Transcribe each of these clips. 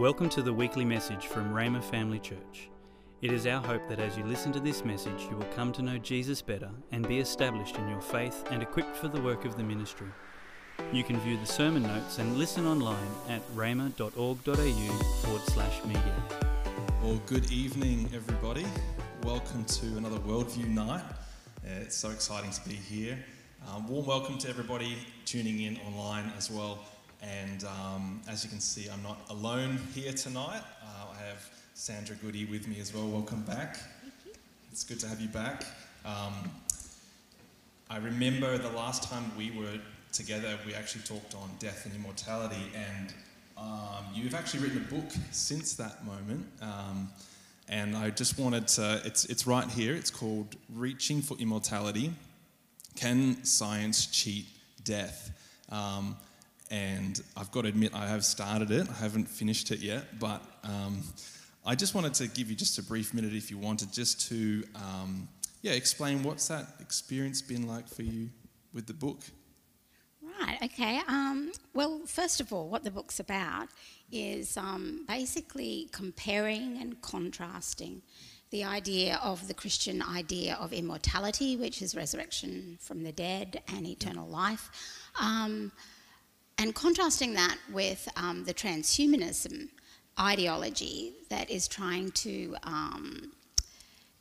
Welcome to the weekly message from Rhema Family Church. It is our hope that as you listen to this message, you will come to know Jesus better and be established in your faith and equipped for the work of the ministry. You can view the sermon notes and listen online at rhema.org.au forward slash media. Well, good evening, everybody. Welcome to another Worldview night. Uh, it's so exciting to be here. Um, warm welcome to everybody tuning in online as well. And um, as you can see, I'm not alone here tonight. Uh, I have Sandra Goody with me as well. Welcome back. It's good to have you back. Um, I remember the last time we were together, we actually talked on death and immortality, and um, you've actually written a book since that moment. Um, and I just wanted to, it's, it's right here, it's called Reaching for Immortality Can Science Cheat Death? And I've got to admit, I have started it. I haven't finished it yet, but um, I just wanted to give you just a brief minute, if you wanted, just to um, yeah, explain what's that experience been like for you with the book. Right, okay. Um, well, first of all, what the book's about is um, basically comparing and contrasting the idea of the Christian idea of immortality, which is resurrection from the dead and eternal life, um, and contrasting that with um, the transhumanism ideology that is trying to um,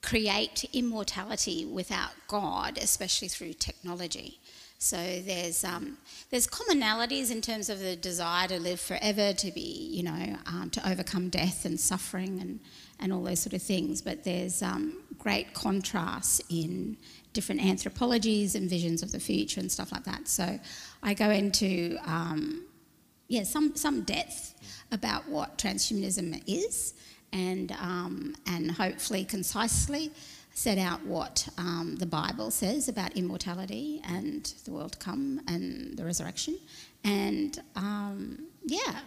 create immortality without God, especially through technology. So there's um, there's commonalities in terms of the desire to live forever, to be you know um, to overcome death and suffering and and all those sort of things. But there's um, great contrasts in different anthropologies and visions of the future and stuff like that. So I go into um, yeah some some depth about what transhumanism is and um, and hopefully concisely set out what um, the Bible says about immortality and the world to come and the resurrection. And um, yeah.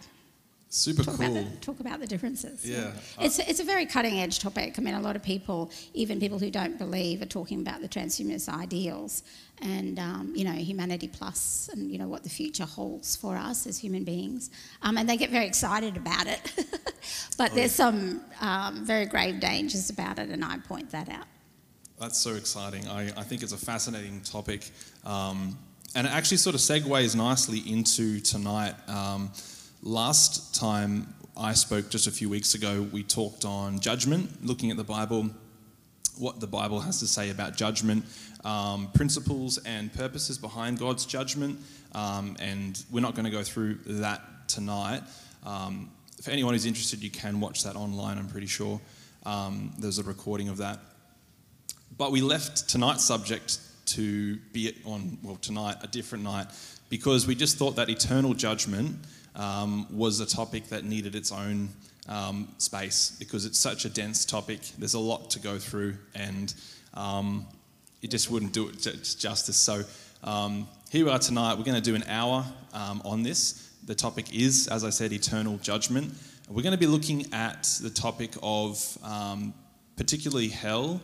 Super talk cool. About the, talk about the differences. Yeah. It's, it's a very cutting edge topic. I mean, a lot of people, even people who don't believe, are talking about the transhumanist ideals and, um, you know, humanity plus and, you know, what the future holds for us as human beings. Um, and they get very excited about it. but Oh, there's some um, very grave dangers about it, and I point that out. That's so exciting. I, I think it's a fascinating topic. Um, and it actually sort of segues nicely into tonight. Last time I spoke just a few weeks ago, we talked on judgment, looking at the Bible, what the Bible has to say about judgment, um, principles and purposes behind God's judgment. Um, and we're not going to go through that tonight. Um, for anyone who's interested, you can watch that online, I'm pretty sure. Um, there's a recording of that. But we left tonight's subject to be on, well, tonight, a different night, because we just thought that eternal judgment um, was a topic that needed its own um, space because it's such a dense topic. There's a lot to go through, and um, it just wouldn't do it justice. So um, here we are tonight. We're going to do an hour um, on this. The topic is, as I said, eternal judgment. We're going to be looking at the topic of um, particularly hell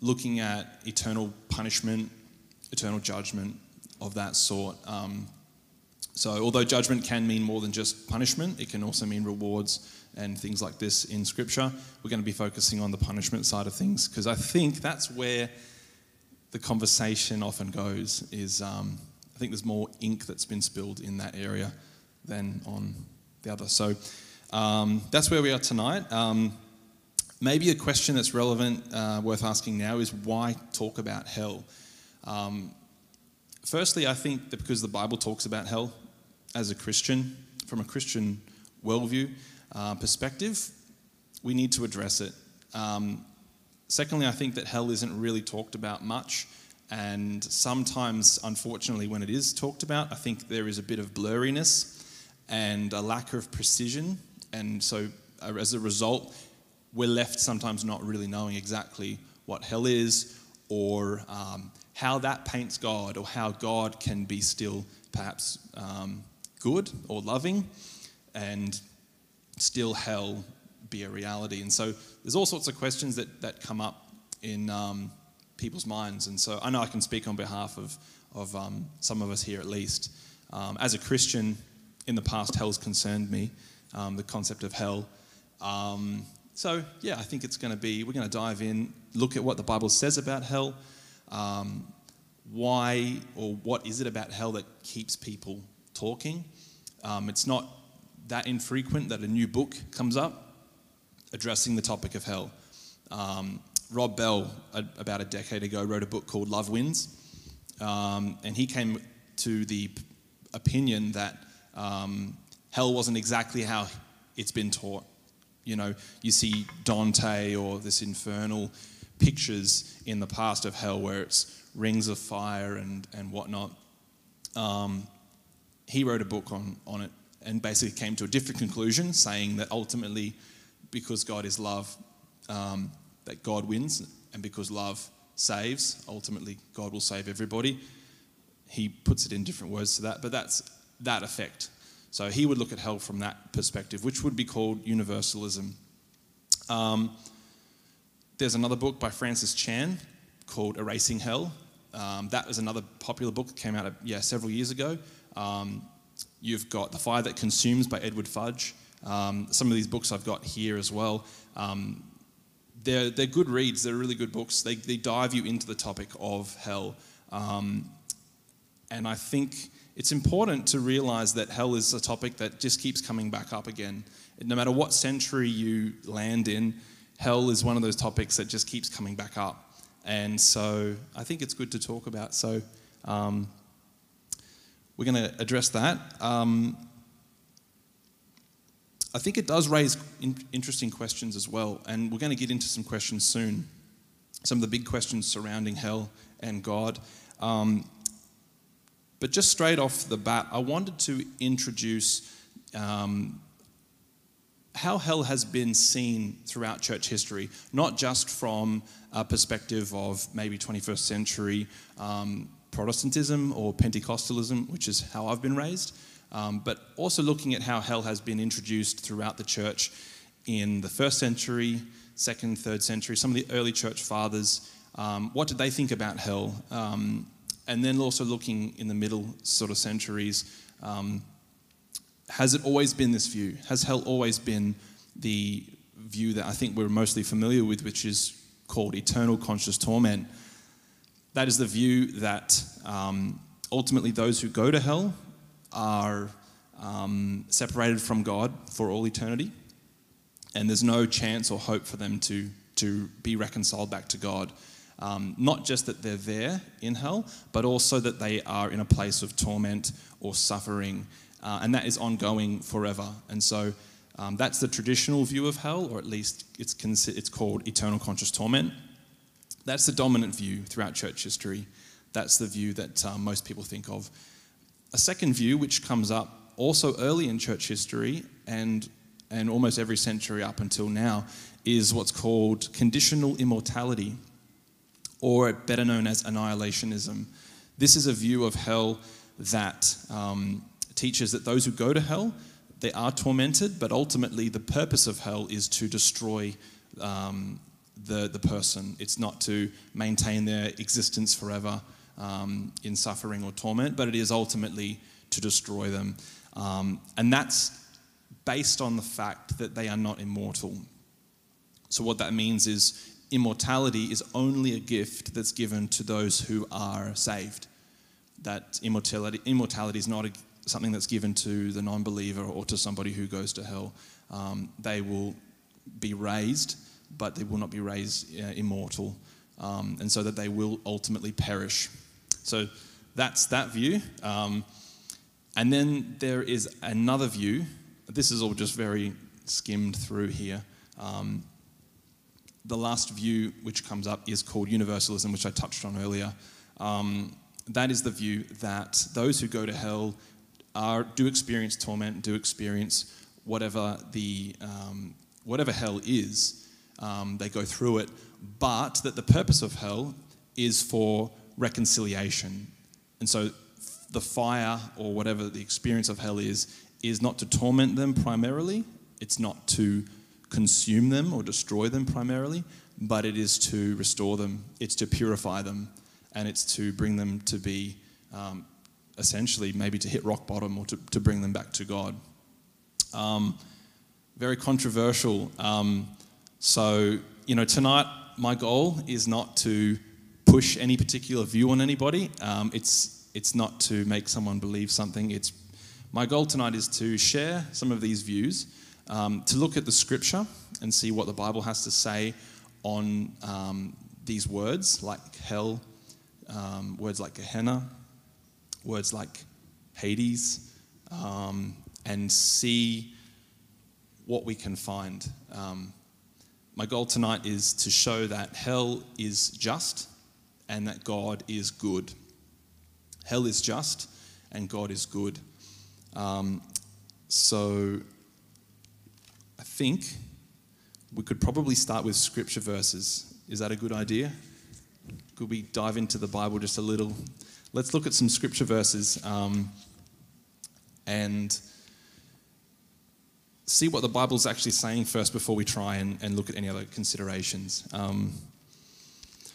looking at eternal punishment, eternal judgment of that sort. Um, so, although judgment can mean more than just punishment, it can also mean rewards and things like this in Scripture. We're going to be focusing on the punishment side of things because I think that's where the conversation often goes. Is um, I think there's more ink that's been spilled in that area than on the other. So um, that's where we are tonight. Um, Maybe a question that's relevant, uh, worth asking now, is why talk about hell? Um, firstly, I think that because the Bible talks about hell as a Christian, from a Christian worldview uh, perspective, we need to address it. Um, secondly, I think that hell isn't really talked about much. And sometimes, unfortunately, when it is talked about, I think there is a bit of blurriness and a lack of precision. And so, uh, as a result, we're left sometimes not really knowing exactly what hell is or um, how that paints God or how God can be still perhaps um, good or loving and still hell be a reality. And so there's all sorts of questions that, that come up in um, people's minds. And so I know I can speak on behalf of, of um, some of us here at least. Um, as a Christian, in the past, hell's concerned me. um, the concept of hell. Um, so, yeah, I think it's going to be, we're going to dive in, look at what the Bible says about hell, um, why or what is it about hell that keeps people talking. Um, it's not that infrequent that a new book comes up addressing the topic of hell. Um, Rob Bell, a, about a decade ago, wrote a book called Love Wins, um, and he came to the opinion that um, hell wasn't exactly how it's been taught. You know, you see Dante or this infernal pictures in the past of hell where it's rings of fire and, and whatnot. Um, he wrote a book on, on it and basically came to a different conclusion, saying that ultimately, because God is love, um, that God wins, and because love saves, ultimately God will save everybody. He puts it in different words to that, but that's that effect. So he would look at hell from that perspective, which would be called universalism. Um, there's another book by Francis Chan called Erasing Hell. Um, that was another popular book that came out yeah, several years ago. Um, you've got The Fire That Consumes by Edward Fudge. Um, some of these books I've got here as well. Um, they're, they're good reads, they're really good books. They, they dive you into the topic of hell. Um, and I think it's important to realize that hell is a topic that just keeps coming back up again. No matter what century you land in, hell is one of those topics that just keeps coming back up. And so I think it's good to talk about. So um, we're going to address that. Um, I think it does raise in- interesting questions as well, and we're going to get into some questions soon. Some of the big questions surrounding hell and God. Um, but just straight off the bat, I wanted to introduce um, how hell has been seen throughout church history, not just from a perspective of maybe 21st century um, Protestantism or Pentecostalism, which is how I've been raised, um, but also looking at how hell has been introduced throughout the church in the first century, second, third century, some of the early church fathers. Um, what did they think about hell? Um, and then also looking in the middle sort of centuries, um, has it always been this view? Has hell always been the view that I think we're mostly familiar with, which is called eternal conscious torment? That is the view that um, ultimately those who go to hell are um, separated from God for all eternity, and there's no chance or hope for them to, to be reconciled back to God. Um, not just that they're there in hell, but also that they are in a place of torment or suffering, uh, and that is ongoing forever. And so um, that's the traditional view of hell, or at least it's, consi- it's called eternal conscious torment. That's the dominant view throughout church history. That's the view that uh, most people think of. A second view, which comes up also early in church history and, and almost every century up until now, is what's called conditional immortality, or better known as annihilationism. This is a view of hell that um, teaches that those who go to hell, they are tormented, but ultimately the purpose of hell is to destroy um, the, the person. It's not to maintain their existence forever um, in suffering or torment, but it is ultimately to destroy them. Um, and that's based on the fact that they are not immortal. So, what that means is immortality is only a gift that's given to those who are saved. That immortality, immortality is not a, something that's given to the non believer or to somebody who goes to hell. Um, they will be raised, but they will not be raised uh, immortal, um, and so that they will ultimately perish. So that's that view. Um, and then there is another view. This is all just very skimmed through here. Um, the last view which comes up is called universalism, which I touched on earlier. Um, that is the view that those who go to hell are, do experience torment, do experience whatever the um, whatever hell is. Um, they go through it, but that the purpose of hell is for reconciliation. And so the fire or whatever the experience of hell is, is not to torment them primarily, it's not to consume them or destroy them primarily, but it is to restore them, it's to purify them, and it's to bring them to be um, essentially maybe to hit rock bottom or to, to bring them back to God. Um, very controversial. Um, so, you know, tonight my goal is not to push any particular view on anybody. Um, it's it's not to make someone believe something. It's my goal tonight is to share some of these views, um, to look at the scripture and see what the Bible has to say on um, these words like hell, um, words like Gehenna, words like Hades, um, and see what we can find. Um, my goal tonight is to show that hell is just and that God is good. Hell is just and God is good. Um, so I think we could probably start with scripture verses. Is that a good idea? Could we dive into the Bible just a little? Let's look at some scripture verses um, and see what the Bible's actually saying first before we try and, and look at any other considerations. Um,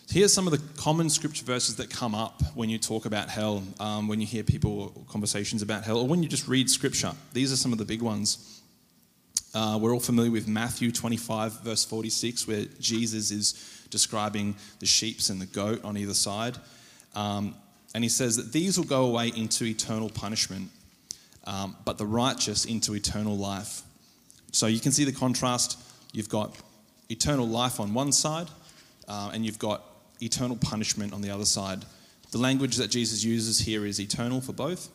here's some of the common scripture verses that come up when you talk about hell, um, when you hear people conversations about hell, or when you just read scripture. These are some of the big ones. Uh, we're all familiar with Matthew 25, verse 46, where Jesus is describing the sheep and the goat on either side. Um, and he says that these will go away into eternal punishment, um, but the righteous into eternal life. So you can see the contrast. You've got eternal life on one side, uh, and you've got eternal punishment on the other side. The language that Jesus uses here is eternal for both,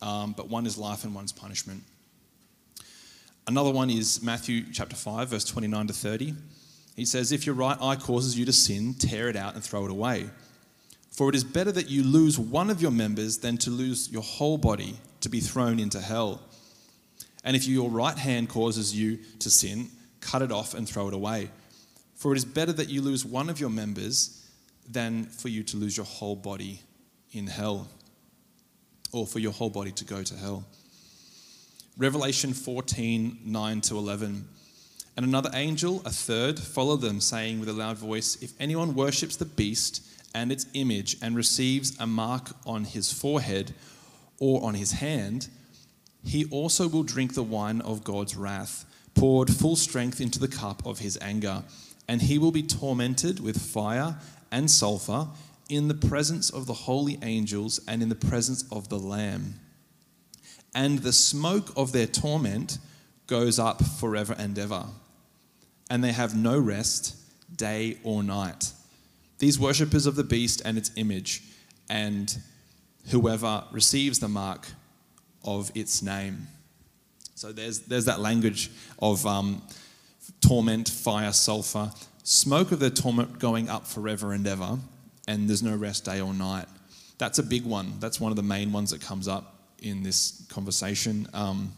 um, but one is life and one's punishment. Another one is Matthew chapter 5, verse 29 to 30. He says, If your right eye causes you to sin, tear it out and throw it away. For it is better that you lose one of your members than to lose your whole body to be thrown into hell. And if your right hand causes you to sin, cut it off and throw it away. For it is better that you lose one of your members than for you to lose your whole body in hell, or for your whole body to go to hell. Revelation 14 9 to 11. And another angel, a third, followed them, saying with a loud voice If anyone worships the beast and its image and receives a mark on his forehead or on his hand, he also will drink the wine of God's wrath, poured full strength into the cup of his anger, and he will be tormented with fire and sulfur in the presence of the holy angels and in the presence of the Lamb. And the smoke of their torment goes up forever and ever, and they have no rest day or night. These worshippers of the beast and its image, and whoever receives the mark of its name. So there's, there's that language of um, torment, fire, sulfur, smoke of their torment going up forever and ever, and there's no rest day or night. That's a big one. That's one of the main ones that comes up in this conversation. Um,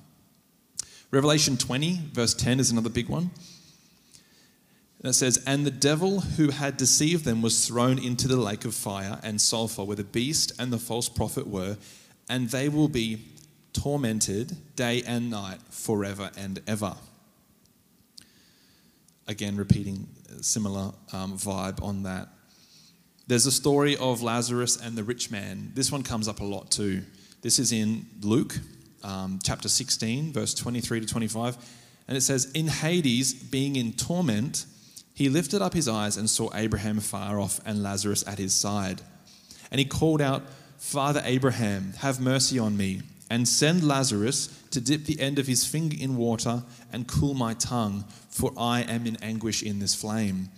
Revelation 20, verse 10, is another big one. And it says, And the devil who had deceived them was thrown into the lake of fire and sulfur, where the beast and the false prophet were, and they will be tormented day and night forever and ever. Again, repeating similar um, vibe on that. There's a story of Lazarus and the rich man. This one comes up a lot too. This is in Luke um, chapter 16, verse 23 to 25. And it says, In Hades, being in torment, he lifted up his eyes and saw Abraham far off and Lazarus at his side. And he called out, Father Abraham, have mercy on me and send Lazarus to dip the end of his finger in water and cool my tongue, for I am in anguish in this flame.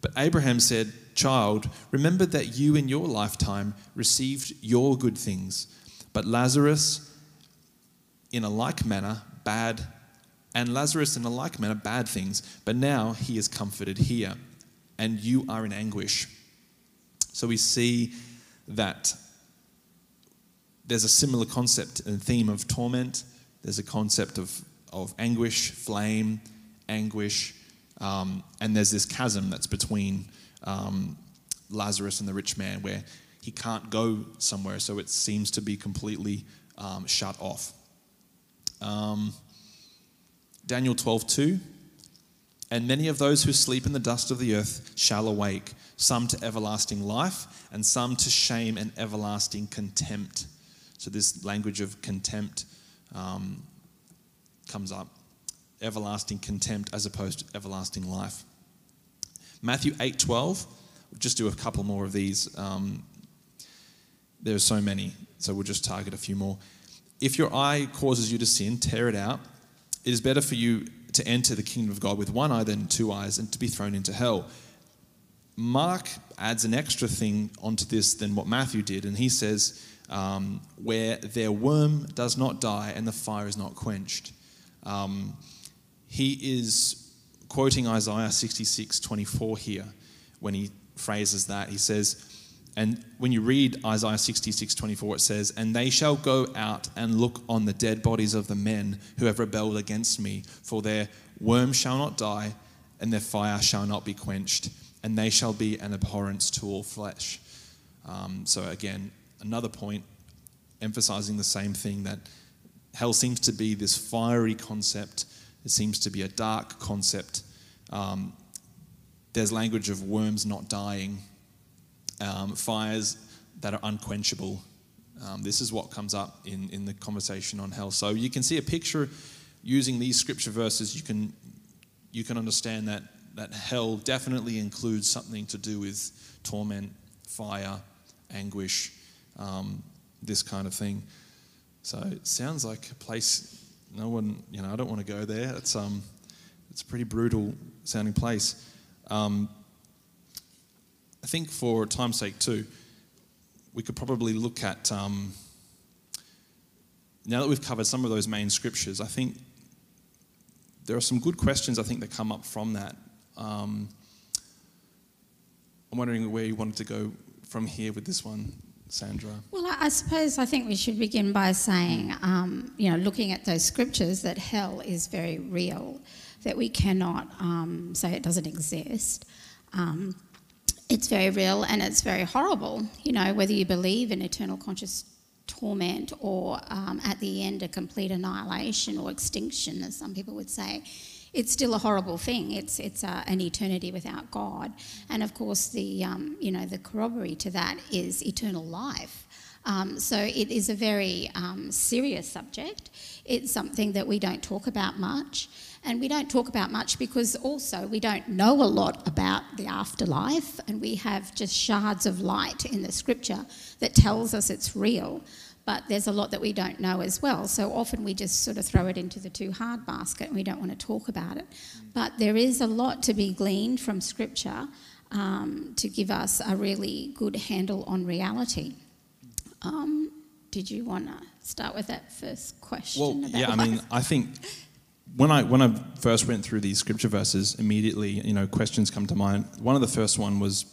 But Abraham said, Child, remember that you in your lifetime received your good things, but Lazarus in a like manner bad, and Lazarus in a like manner bad things, but now he is comforted here, and you are in anguish. So we see that there's a similar concept and theme of torment. There's a concept of, of anguish, flame, anguish, um, and there's this chasm that's between um, Lazarus and the rich man where he can't go somewhere, so it seems to be completely um, shut off. Um, Daniel 12 2. And many of those who sleep in the dust of the earth shall awake, some to everlasting life, and some to shame and everlasting contempt. So, this language of contempt um, comes up. everlasting contempt as opposed to everlasting life. Matthew 8:12. We'll just do a couple more of these. Um, there are so many, so we'll just target a few more. If your eye causes you to sin, tear it out. It is better for you to enter the kingdom of God with one eye than two eyes and to be thrown into hell. Mark adds an extra thing onto this than what Matthew did, and he says, um, where their worm does not die and the fire is not quenched. Um, he is quoting Isaiah 66 24 here when he phrases that. He says, and when you read Isaiah 66 24, it says, And they shall go out and look on the dead bodies of the men who have rebelled against me, for their worm shall not die, and their fire shall not be quenched, and they shall be an abhorrence to all flesh. Um, so, again, another point emphasizing the same thing that hell seems to be this fiery concept, it seems to be a dark concept. Um, there's language of worms not dying um, fires that are unquenchable. Um, this is what comes up in, in the conversation on hell. So you can see a picture using these scripture verses. You can you can understand that that hell definitely includes something to do with torment, fire, anguish, um, this kind of thing. So it sounds like a place no one you know I don't want to go there. It's um it's a pretty brutal sounding place. Um, think for time's sake too, we could probably look at, um, now that we've covered some of those main scriptures, I think there are some good questions I think that come up from that. Um, I'm wondering where you wanted to go from here with this one, Sandra. Well, I suppose I think we should begin by saying, um, you know, looking at those scriptures, that hell is very real, that we cannot um, say it doesn't exist. Um, it's very real and it's very horrible. You know, whether you believe in eternal conscious torment or um, at the end a complete annihilation or extinction, as some people would say, it's still a horrible thing. It's it's uh, an eternity without God, and of course the um, you know the corroboree to that is eternal life. Um, so it is a very um, serious subject. It's something that we don't talk about much. And we don't talk about much because also we don't know a lot about the afterlife, and we have just shards of light in the scripture that tells us it's real. But there's a lot that we don't know as well. So often we just sort of throw it into the too hard basket and we don't want to talk about it. But there is a lot to be gleaned from scripture um, to give us a really good handle on reality. Um, did you want to start with that first question? Well, yeah, I mean, I think when I when I first went through these scripture verses, immediately you know questions come to mind. One of the first one was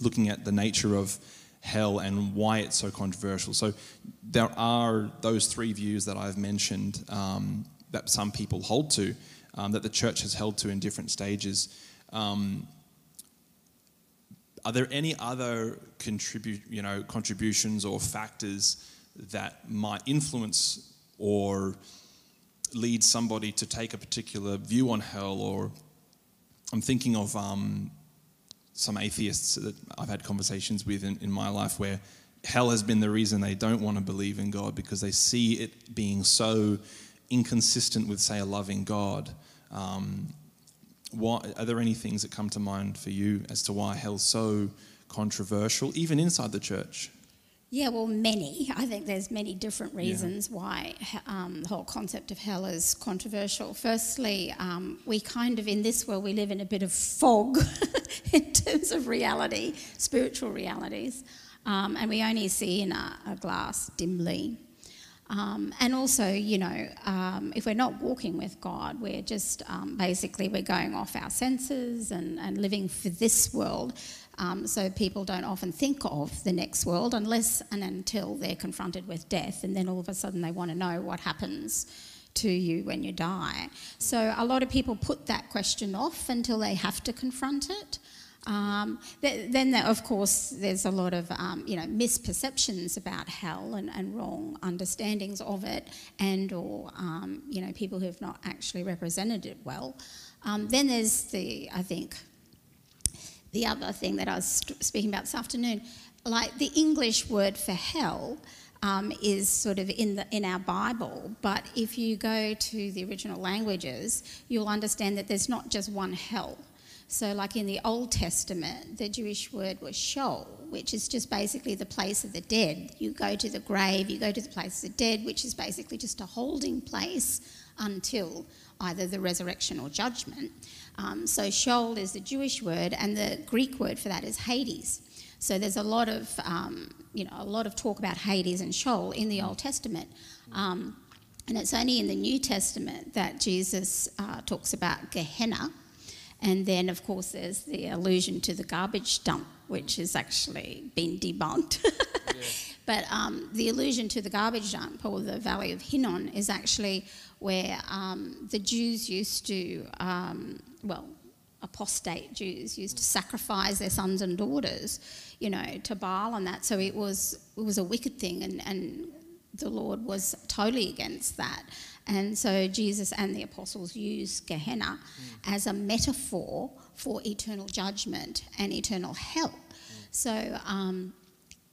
looking at the nature of hell and why it's so controversial. So there are those three views that I've mentioned um, that some people hold to, um, that the church has held to in different stages. Um, are there any other contribute, you know, contributions or factors that might influence or lead somebody to take a particular view on hell, or I'm thinking of um, some atheists that I've had conversations with in, in my life where hell has been the reason they don't want to believe in God because they see it being so inconsistent with, say, a loving God. Um, what, are there any things that come to mind for you as to why hell's so controversial, even inside the church? Yeah, well, many. I think there's many different reasons yeah. why um, the whole concept of hell is controversial. Firstly, um, we kind of, in this world, we live in a bit of fog in terms of reality, spiritual realities, um, and we only see in a, a glass dimly. Um, and also, you know, um, if we're not walking with God, we're just um, basically we're going off our senses and, and living for this world. Um, so people don't often think of the next world unless and until they're confronted with death, and then all of a sudden they want to know what happens to you when you die. So a lot of people put that question off until they have to confront it. Um, th- then, of course, there's a lot of um, you know misperceptions about hell and, and, wrong understandings of it, and or um, you know people who have not actually represented it well. Um, then there's the I think the other thing that I was speaking about this afternoon, like the English word for hell um, is sort of in the in our Bible, but if you go to the original languages, you'll understand that there's not just one hell. So, like in the Old Testament, the Jewish word was Sheol, which is just basically the place of the dead. You go to the grave, you go to the place of the dead, which is basically just a holding place until either the resurrection or judgment. Um, so, Sheol is the Jewish word, and the Greek word for that is Hades. So, there's a lot of um, you know a lot of talk about Hades and Sheol in the Old Testament. Um, and it's only in the New Testament that Jesus uh, talks about Gehenna, and then, of course, there's the allusion to the garbage dump, which has actually been debunked. yeah. But um, the allusion to the garbage dump or the Valley of Hinnom is actually where um, the Jews used to, um, well, apostate Jews used to sacrifice their sons and daughters, you know, to Baal and that. So it was it was a wicked thing, and, and the Lord was totally against that. And so Jesus and the apostles use Gehenna mm. as a metaphor for eternal judgment and eternal hell. Mm. So, um,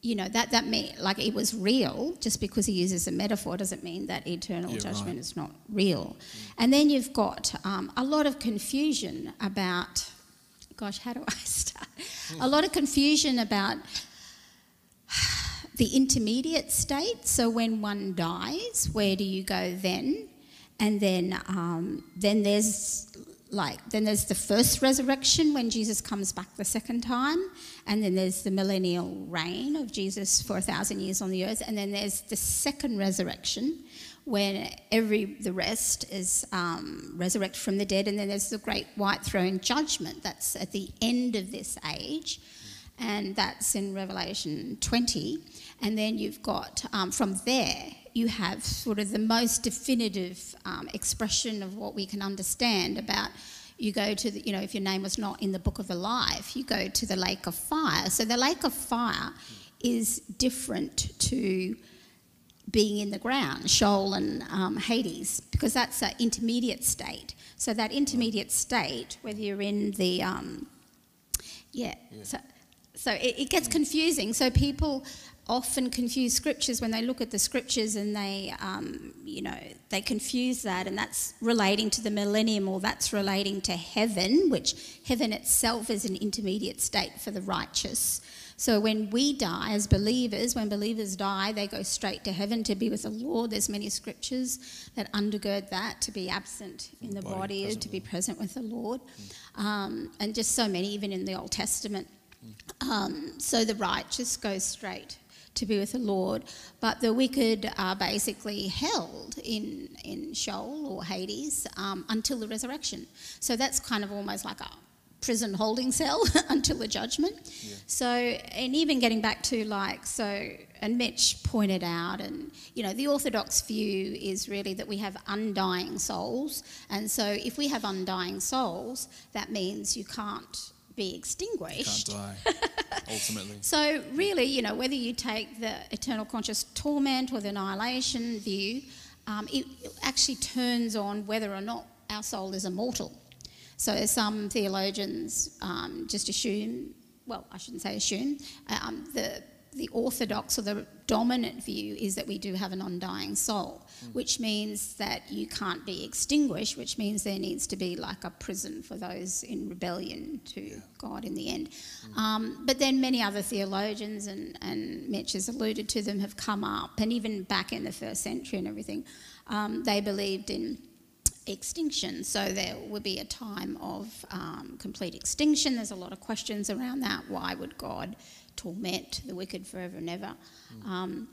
you know, that, that mean, like it was real, just because he uses a metaphor doesn't mean that eternal yeah, judgment right. is not real. Mm. And then you've got um, a lot of confusion about, gosh, how do I start? A lot of confusion about the intermediate state. So when one dies, where do you go then? And then, um, then there's like then there's the first resurrection when Jesus comes back the second time, and then there's the millennial reign of Jesus for a thousand years on the earth, and then there's the second resurrection when every the rest is um, resurrected from the dead, and then there's the great white throne judgment that's at the end of this age and that's in Revelation 20. And then you've got um, from there, you have sort of the most definitive um, expression of what we can understand about. You go to the, you know, if your name was not in the book of the life, you go to the lake of fire. So the lake of fire is different to being in the ground, Sheol and um, Hades, because that's an intermediate state. So that intermediate state, whether you're in the, um, yeah, yeah. So, so it, it gets confusing. So people often confuse scriptures when they look at the scriptures and they, um, you know, they confuse that, and that's relating to the millennium or that's relating to heaven, which heaven itself is an intermediate state for the righteous. So when we die as believers, when believers die, they go straight to heaven to be with the Lord. There's many scriptures that undergird that to be absent in the body, body to be present with the Lord, mm. um, and just so many, even in the Old Testament. Um, so the righteous go straight to be with the Lord, but the wicked are basically held in, in Sheol or Hades um, until the resurrection. So that's kind of almost like a prison holding cell until the judgment. Yeah. So, and even getting back to like, so, and Mitch pointed out, and you know, the Orthodox view is really that we have undying souls. And so, if we have undying souls, that means you can't be extinguished. Can't die, ultimately. so, really, you know, whether you take the eternal conscious torment or the annihilation view, um, it, it actually turns on whether or not our soul is immortal. So, some theologians um, just assume, well, I shouldn't say assume, um, the the orthodox or the dominant view is that we do have an undying soul, mm. which means that you can't be extinguished, which means there needs to be like a prison for those in rebellion to yeah. God in the end. Mm. Um, but then many other theologians, and, and Mitch has alluded to them, have come up, and even back in the first century and everything, um, they believed in extinction. So there would be a time of um, complete extinction. There's a lot of questions around that. Why would God torment the wicked forever and ever. Mm. Um,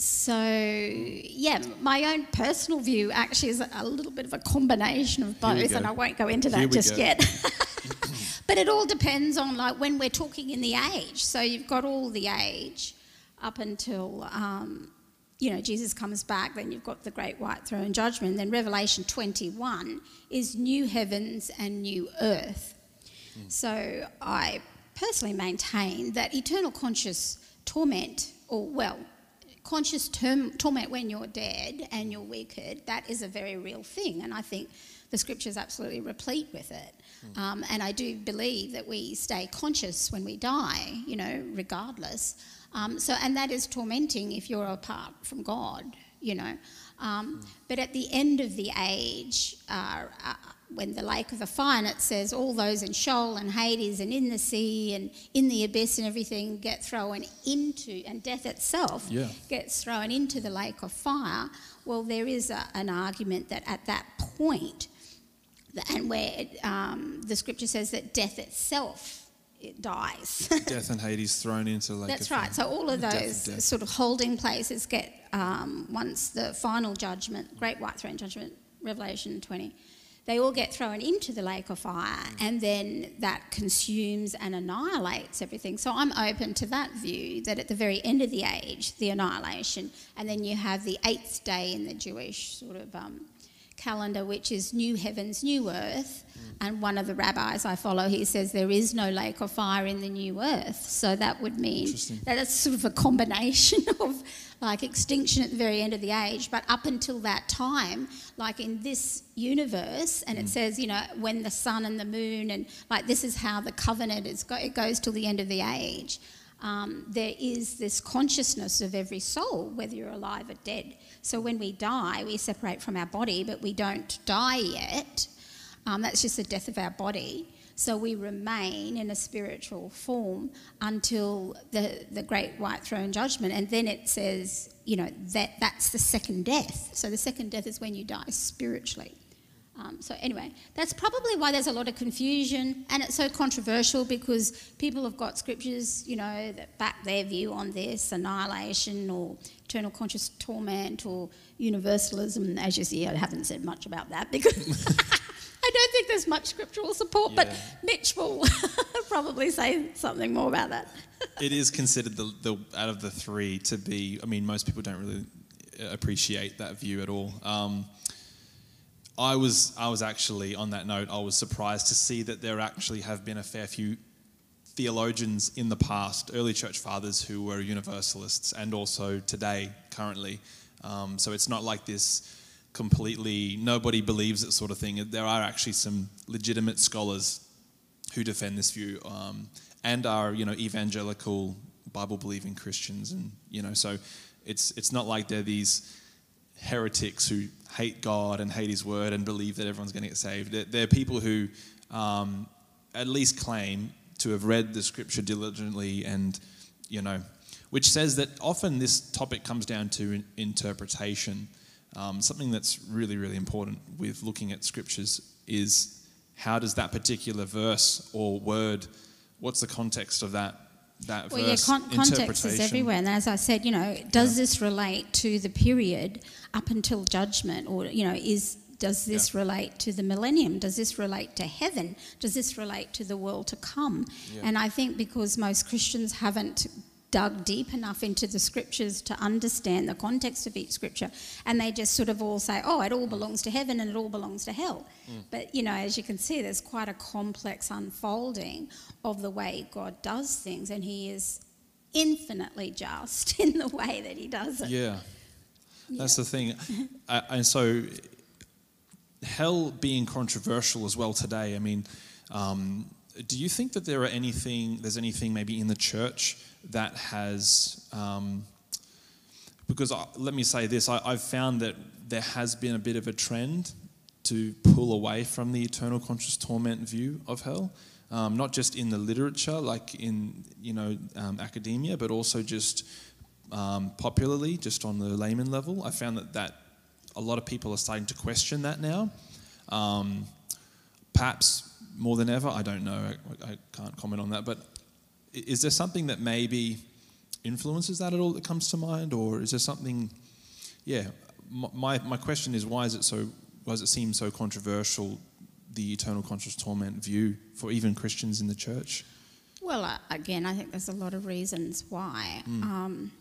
so, yeah, my own personal view actually is a little bit of a combination of both, and I won't go into that just go. yet. but it all depends on like when we're talking in the age. So you've got all the age up until um, you know Jesus comes back. Then you've got the great white throne judgment. Then Revelation 21 is new heavens and new earth. Mm. So I personally maintain that eternal conscious torment, or well, conscious term, torment when you're dead and you're wicked, that is a very real thing. And I think the scripture's absolutely replete with it. Um, and I do believe that we stay conscious when we die, you know, regardless. Um, so, and that is tormenting if you're apart from God, you know. Um, but at the end of the age, uh, uh, when the lake of the fire, and it says all those in Sheol and Hades and in the sea and in the abyss and everything get thrown into, and death itself Yeah. gets thrown into the lake of fire. Well, there is a, an argument that at that and where it, um, the scripture says that death itself it dies. Death and Hades thrown into like. That's right. So all of those death. sort of holding places get um, once the final judgment, Great White Throne Judgment, Revelation 20, they all get thrown into the lake of fire, and then that consumes and annihilates everything. So I'm open to that view that at the very end of the age, the annihilation, and then you have the eighth day in the Jewish sort of um, calendar, which is new heavens, new earth. And one of the rabbis I follow, he says there is no lake of fire in the new earth. So that would mean that it's sort of a combination of like extinction at the very end of the age, but up until that time, like in this universe, and it says, you know, when the sun and the moon, and like this is how the covenant is, go- it goes till the end of the age. Um, there is this consciousness of every soul, whether you're alive or dead. So when we die, we separate from our body, but we don't die yet. Um, that's just the death of our body. So we remain in a spiritual form until the, the great white throne judgment. And then it says, you know, that that's the second death. So the second death is when you die spiritually. Um, so anyway, that's probably why there's a lot of confusion, and it's so controversial because people have got scriptures, you know, that back their view on this annihilation or eternal conscious torment or universalism. As you see, I haven't said much about that because I don't think there's much scriptural support. But Mitch will probably say something more about that. it is considered the, the out of the three to be. I mean, most people don't really uh, appreciate that view at all. Um, I was I was actually on that note. I was surprised to see that there actually have been a fair few theologians in the past, early church fathers who were universalists, and also today currently. Um, so it's not like this completely nobody believes it sort of thing. There are actually some legitimate scholars who defend this view um, and are you know evangelical Bible believing Christians and you know so it's it's not like they're these heretics who hate God and hate His word and believe that everyone's going to get saved. They're, people who um, at least claim to have read the Scripture diligently and you know which says that often this topic comes down to in- interpretation. Um, something that's really really important with looking at scriptures is how does that particular verse or word, what's the context of that that Well, yeah, con- context is everywhere. And as I said, you know, does this relate to the period up until judgment, or you know, is does this relate to the millennium? Does this relate to heaven? Does this relate to the world to come? Yeah. And I think because most Christians haven't dug deep enough into the scriptures to understand the context of each scripture, and they just sort of all say, "Oh, it all belongs to heaven and it all belongs to hell." But you know, as you can see, there's quite a complex unfolding of the way God does things, and He is infinitely just in the way that He does it. Yeah, that's the thing. uh, and so, hell being controversial as well today. I mean, um, do you think that there are anything? There's anything maybe in the church that has? Um, because I, let me say this: I, I've found that there has been a bit of a trend to pull away from the eternal conscious torment view of hell. Um, not just in the literature, like in you know um, academia, but also just um, popularly, just on the layman level. I found that that a lot of people are starting to question that now. Um, perhaps more than ever, I don't know. I, I can't comment on that. But is there something that maybe influences that at all that comes to mind, or is there something? Yeah, my my question is why is it so? Why does it seem so controversial? The eternal conscious torment view for even Christians in the church. Well, uh, again, I think there's a lot of reasons why. Um,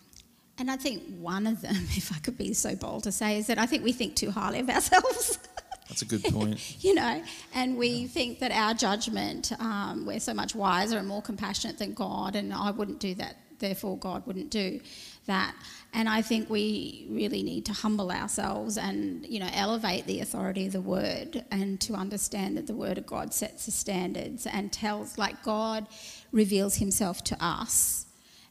and I think one of them, if I could be so bold to say, is that I think we think too highly of ourselves. That's a good point. you know, and we think that our judgment, um, we're so much wiser and more compassionate than God, and I wouldn't do that, therefore God wouldn't do. that. And I think we really need to humble ourselves and, you know, elevate the authority of the word and to understand that the word of God sets the standards and tells, like God reveals himself to us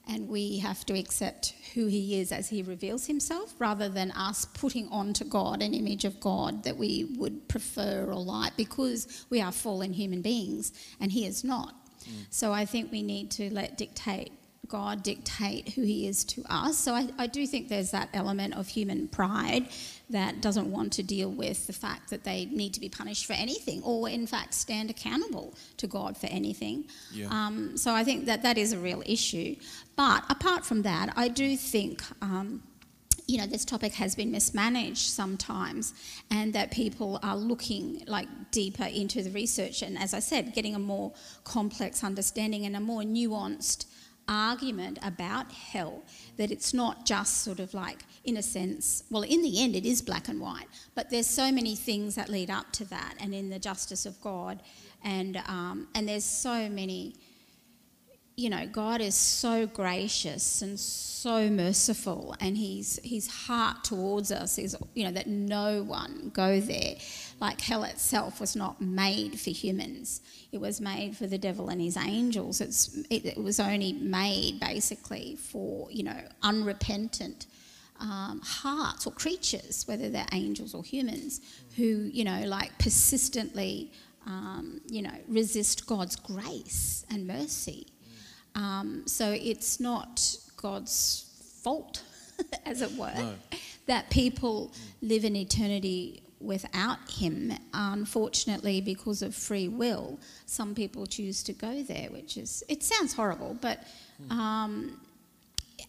and we have to accept who he is as he reveals himself rather than us putting onto God an image of God that we would prefer or like because we are fallen human beings and he is not. Mm. So I think we need to let dictate God dictate who he is to us. So I, I, do think there's that element of human pride that doesn't want to deal with the fact that they need to be punished for anything or, in fact, stand accountable to God for anything. Yeah. Um, so I think that that is a real issue. But apart from that, I do think. Um, you know, this topic has been mismanaged sometimes, and that people are looking like deeper into the research, and as I said, getting a more complex understanding and a more nuanced argument about hell that it's not just sort of like, in a sense, well, in the end, it is black and white, but there's so many things that lead up to that, and in the justice of God, and um, and there's so many. You know, God is so gracious and so merciful, and He's His heart towards us is, you know, that no one go there. Like hell itself was not made for humans it was made for the devil and his angels. It's, it, it was only made basically for, you know, unrepentant um, hearts or creatures, whether they're angels or humans, who, you know, like persistently, um, you know, resist God's grace and mercy. Um, so it's not God's fault, as it were, no. that people live in eternity without him. Unfortunately, because of free will, some people choose to go there, which is, it sounds horrible, but, um,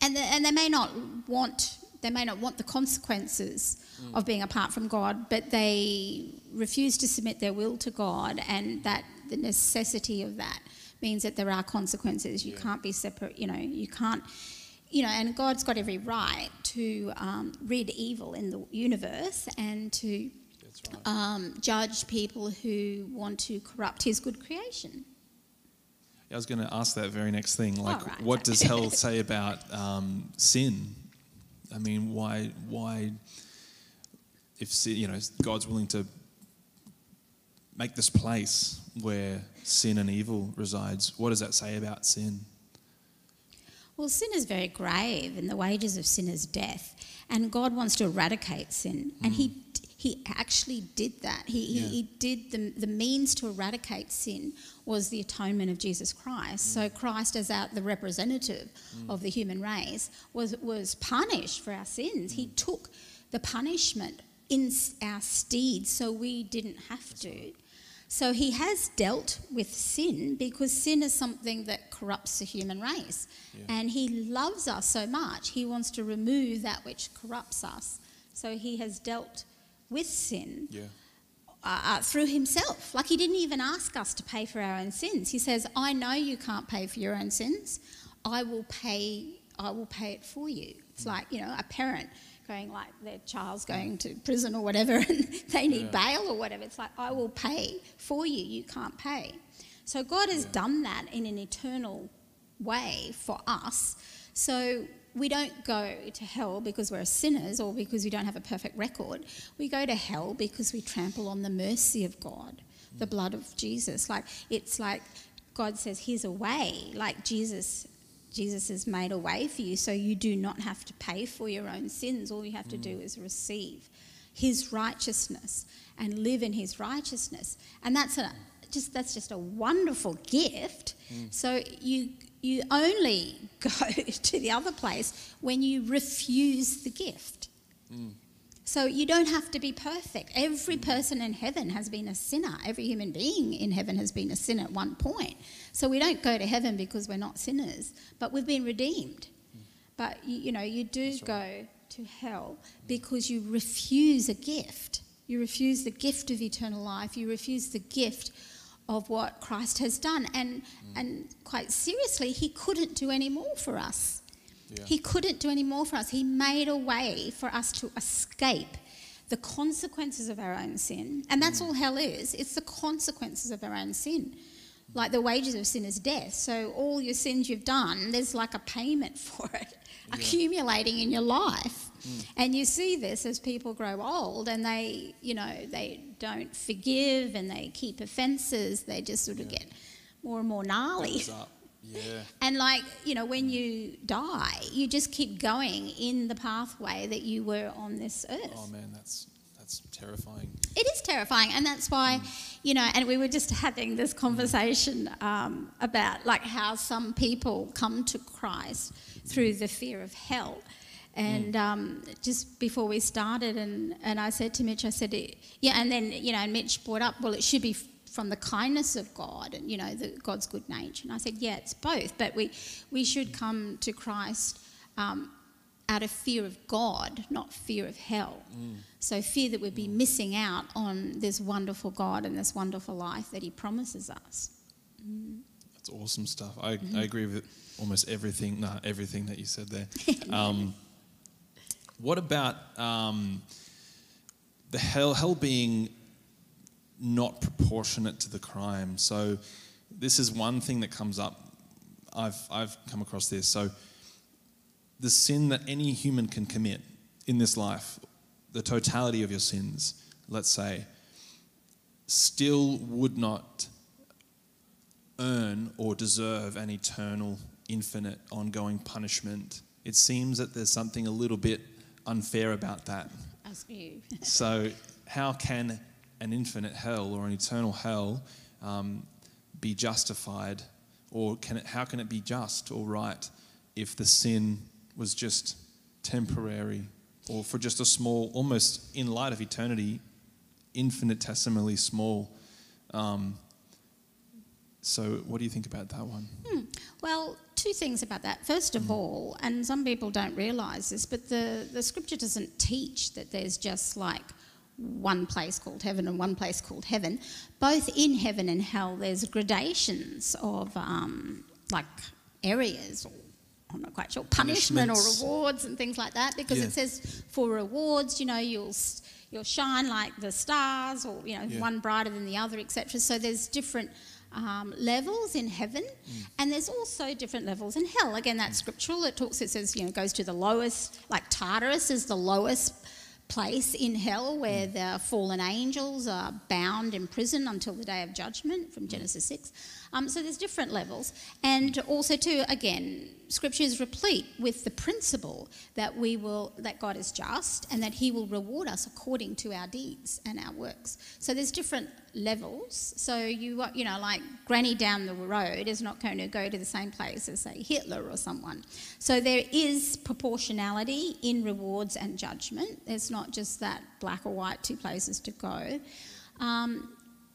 and, the, and they may not want, they may not want the consequences mm. of being apart from God, but they refuse to submit their will to God, and that the necessity of that means that there are consequences. You yeah. can't be separate, you know, you can't you know, and God's got every right to um, rid evil in the universe and to right. um, judge people who want to corrupt His good creation. I was going to ask that very next thing. Like, right. what does hell say about um, sin? I mean, why, why, if you know, God's willing to make this place where sin and evil resides, what does that say about sin? Well, sin is very grave, and the wages of sin is death. And God wants to eradicate sin, and mm. He He actually did that. He, yeah. he, he, did the, the means to eradicate sin was the atonement of Jesus Christ. Mm. So Christ, as our, the representative mm. of the human race, was was punished for our sins. He mm. took the punishment in our stead, so we didn't have to. So he has dealt with sin because sin is something that corrupts the human race. Yeah. And he loves us so much, he wants to remove that which corrupts us. So he has dealt with sin yeah. uh, uh, through himself. Like he didn't even ask us to pay for our own sins. He says, I know you can't pay for your own sins. I will pay, I will pay it for you. It's like, you know, a parent going like their child's going to prison or whatever and they need yeah. bail or whatever. It's like, I will pay for you, you can't pay. So God has yeah. done that in an eternal way for us. So we don't go to hell because we're sinners or because we don't have a perfect record. We go to hell because we trample on the mercy of God, the mm. blood of Jesus. Like it's like God says, "Here's a way." Like Jesus Jesus has made a way for you so you do not have to pay for your own sins. All you have to do mm. is receive his righteousness and live in his righteousness. And that's a just that's just a wonderful gift. Mm. So you you only go to the other place when you refuse the gift. Mm. So you don't have to be perfect. Every person in heaven has been a sinner. Every human being in heaven has been a sinner at one point. So we don't go to heaven because we're not sinners, but we've been redeemed. But you, you know, you do right. go to hell because you refuse a gift. You refuse the gift of eternal life. You refuse the gift of what Christ has done. And, mm. and quite seriously, he couldn't do any more for us. Yeah. He couldn't do any more for us. He made a way for us to escape the consequences of our own sin. And that's mm. all hell is it's the consequences of our own sin. Like the wages of sin is death. So all your sins you've done, there's like a payment for it accumulating in your life. And you see this as people grow old and they, you know, they don't forgive and they keep offences. They just sort of get more and more gnarly. Yeah. And like, you know, when you die, you just keep going in the pathway that you were on this earth. Oh man, that's that's terrifying. It is terrifying, and that's why, you know, and we were just having this conversation um, about like how some people come to Christ through the fear of hell. And um, just before we started, and, and I said to Mitch, I said, yeah, and then, you know, and Mitch brought up, well, it should be from the kindness of God and, you know, the, God's good nature. And I said, yeah, it's both, but we, we should come to Christ um, out of fear of God, not fear of hell. So fear that we'd be missing out on this wonderful God and this wonderful life that He promises us. That's awesome stuff. I, I agree with almost everything. Nah, everything that you said there. Um, what about um, the hell? Hell being not proportionate to the crime. So this is one thing that comes up. I've I've come across this. So the sin that any human can commit in this life, the totality of your sins, let's say, still would not earn or deserve an eternal, infinite, ongoing punishment. It seems that there's something a little bit unfair about that. As you. So, how can an infinite hell or an eternal hell um, be justified, or can it, how can it be just or right if the sin was just temporary or for just a small, almost in light of eternity, infinitesimally small? Um, so, what do you think about that one? Well, two things about that. First of all, and some people don't realise this, but the, the scripture doesn't teach that there's just like one place called heaven and one place called heaven. Both in heaven and hell, there's gradations of um, like areas or I'm not quite sure, punishment or rewards and things like that. Because Yeah. it says for rewards, you know, you'll you'll shine like the stars, or you know, Yeah. one brighter than the other, etc. So there's different um, levels in heaven, Mm. and there's also different levels in hell. Again, that's scriptural. It talks. It says you know goes to the lowest, like Tartarus is the lowest place in hell where Mm. the fallen angels are bound in prison until the day of judgment Mm. from Genesis 6. Um, so there's different levels. And also too, again, scripture is replete with the principle that we will that God is just and that he will reward us according to our deeds and our works. So there's different levels. So you you know like granny down the road is not going to go to the same place as say Hitler or someone. So there is proportionality in rewards and judgment. There's not just that black or white two places to go. Um,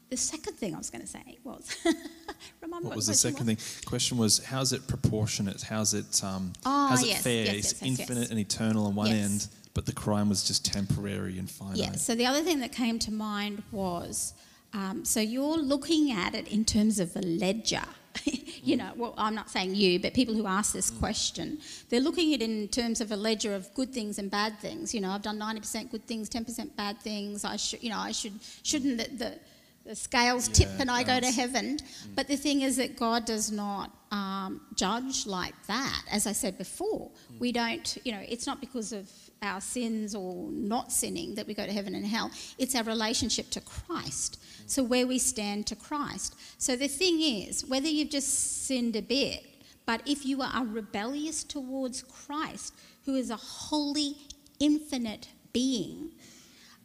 the second thing I was going to say was, remind me What was the second thing? Question was, how's it proportionate? How's it, um, Ah, how's it yes, fair? yes, it's yes, yes, infinite and eternal on one end, but the crime was just temporary and finite. Yeah. So the other thing that came to mind was, um, so you're looking at it in terms of a ledger. you know, well, I'm not saying you, but people who ask this question, they're looking at it in terms of a ledger of good things and bad things. You know, I've done 90% good things, 10% bad things. I should, you know, I should, shouldn't the, the, the scales tip Yeah, and I go to heaven? But the thing is that God does not um, judge like that. As I said before, we don't, you know, it's not because of our sins or not sinning that we go to heaven and hell. It's our relationship to Christ. So where we stand to Christ. So the thing is, whether you've just sinned a bit, but if you are rebellious towards Christ, who is a holy, infinite being,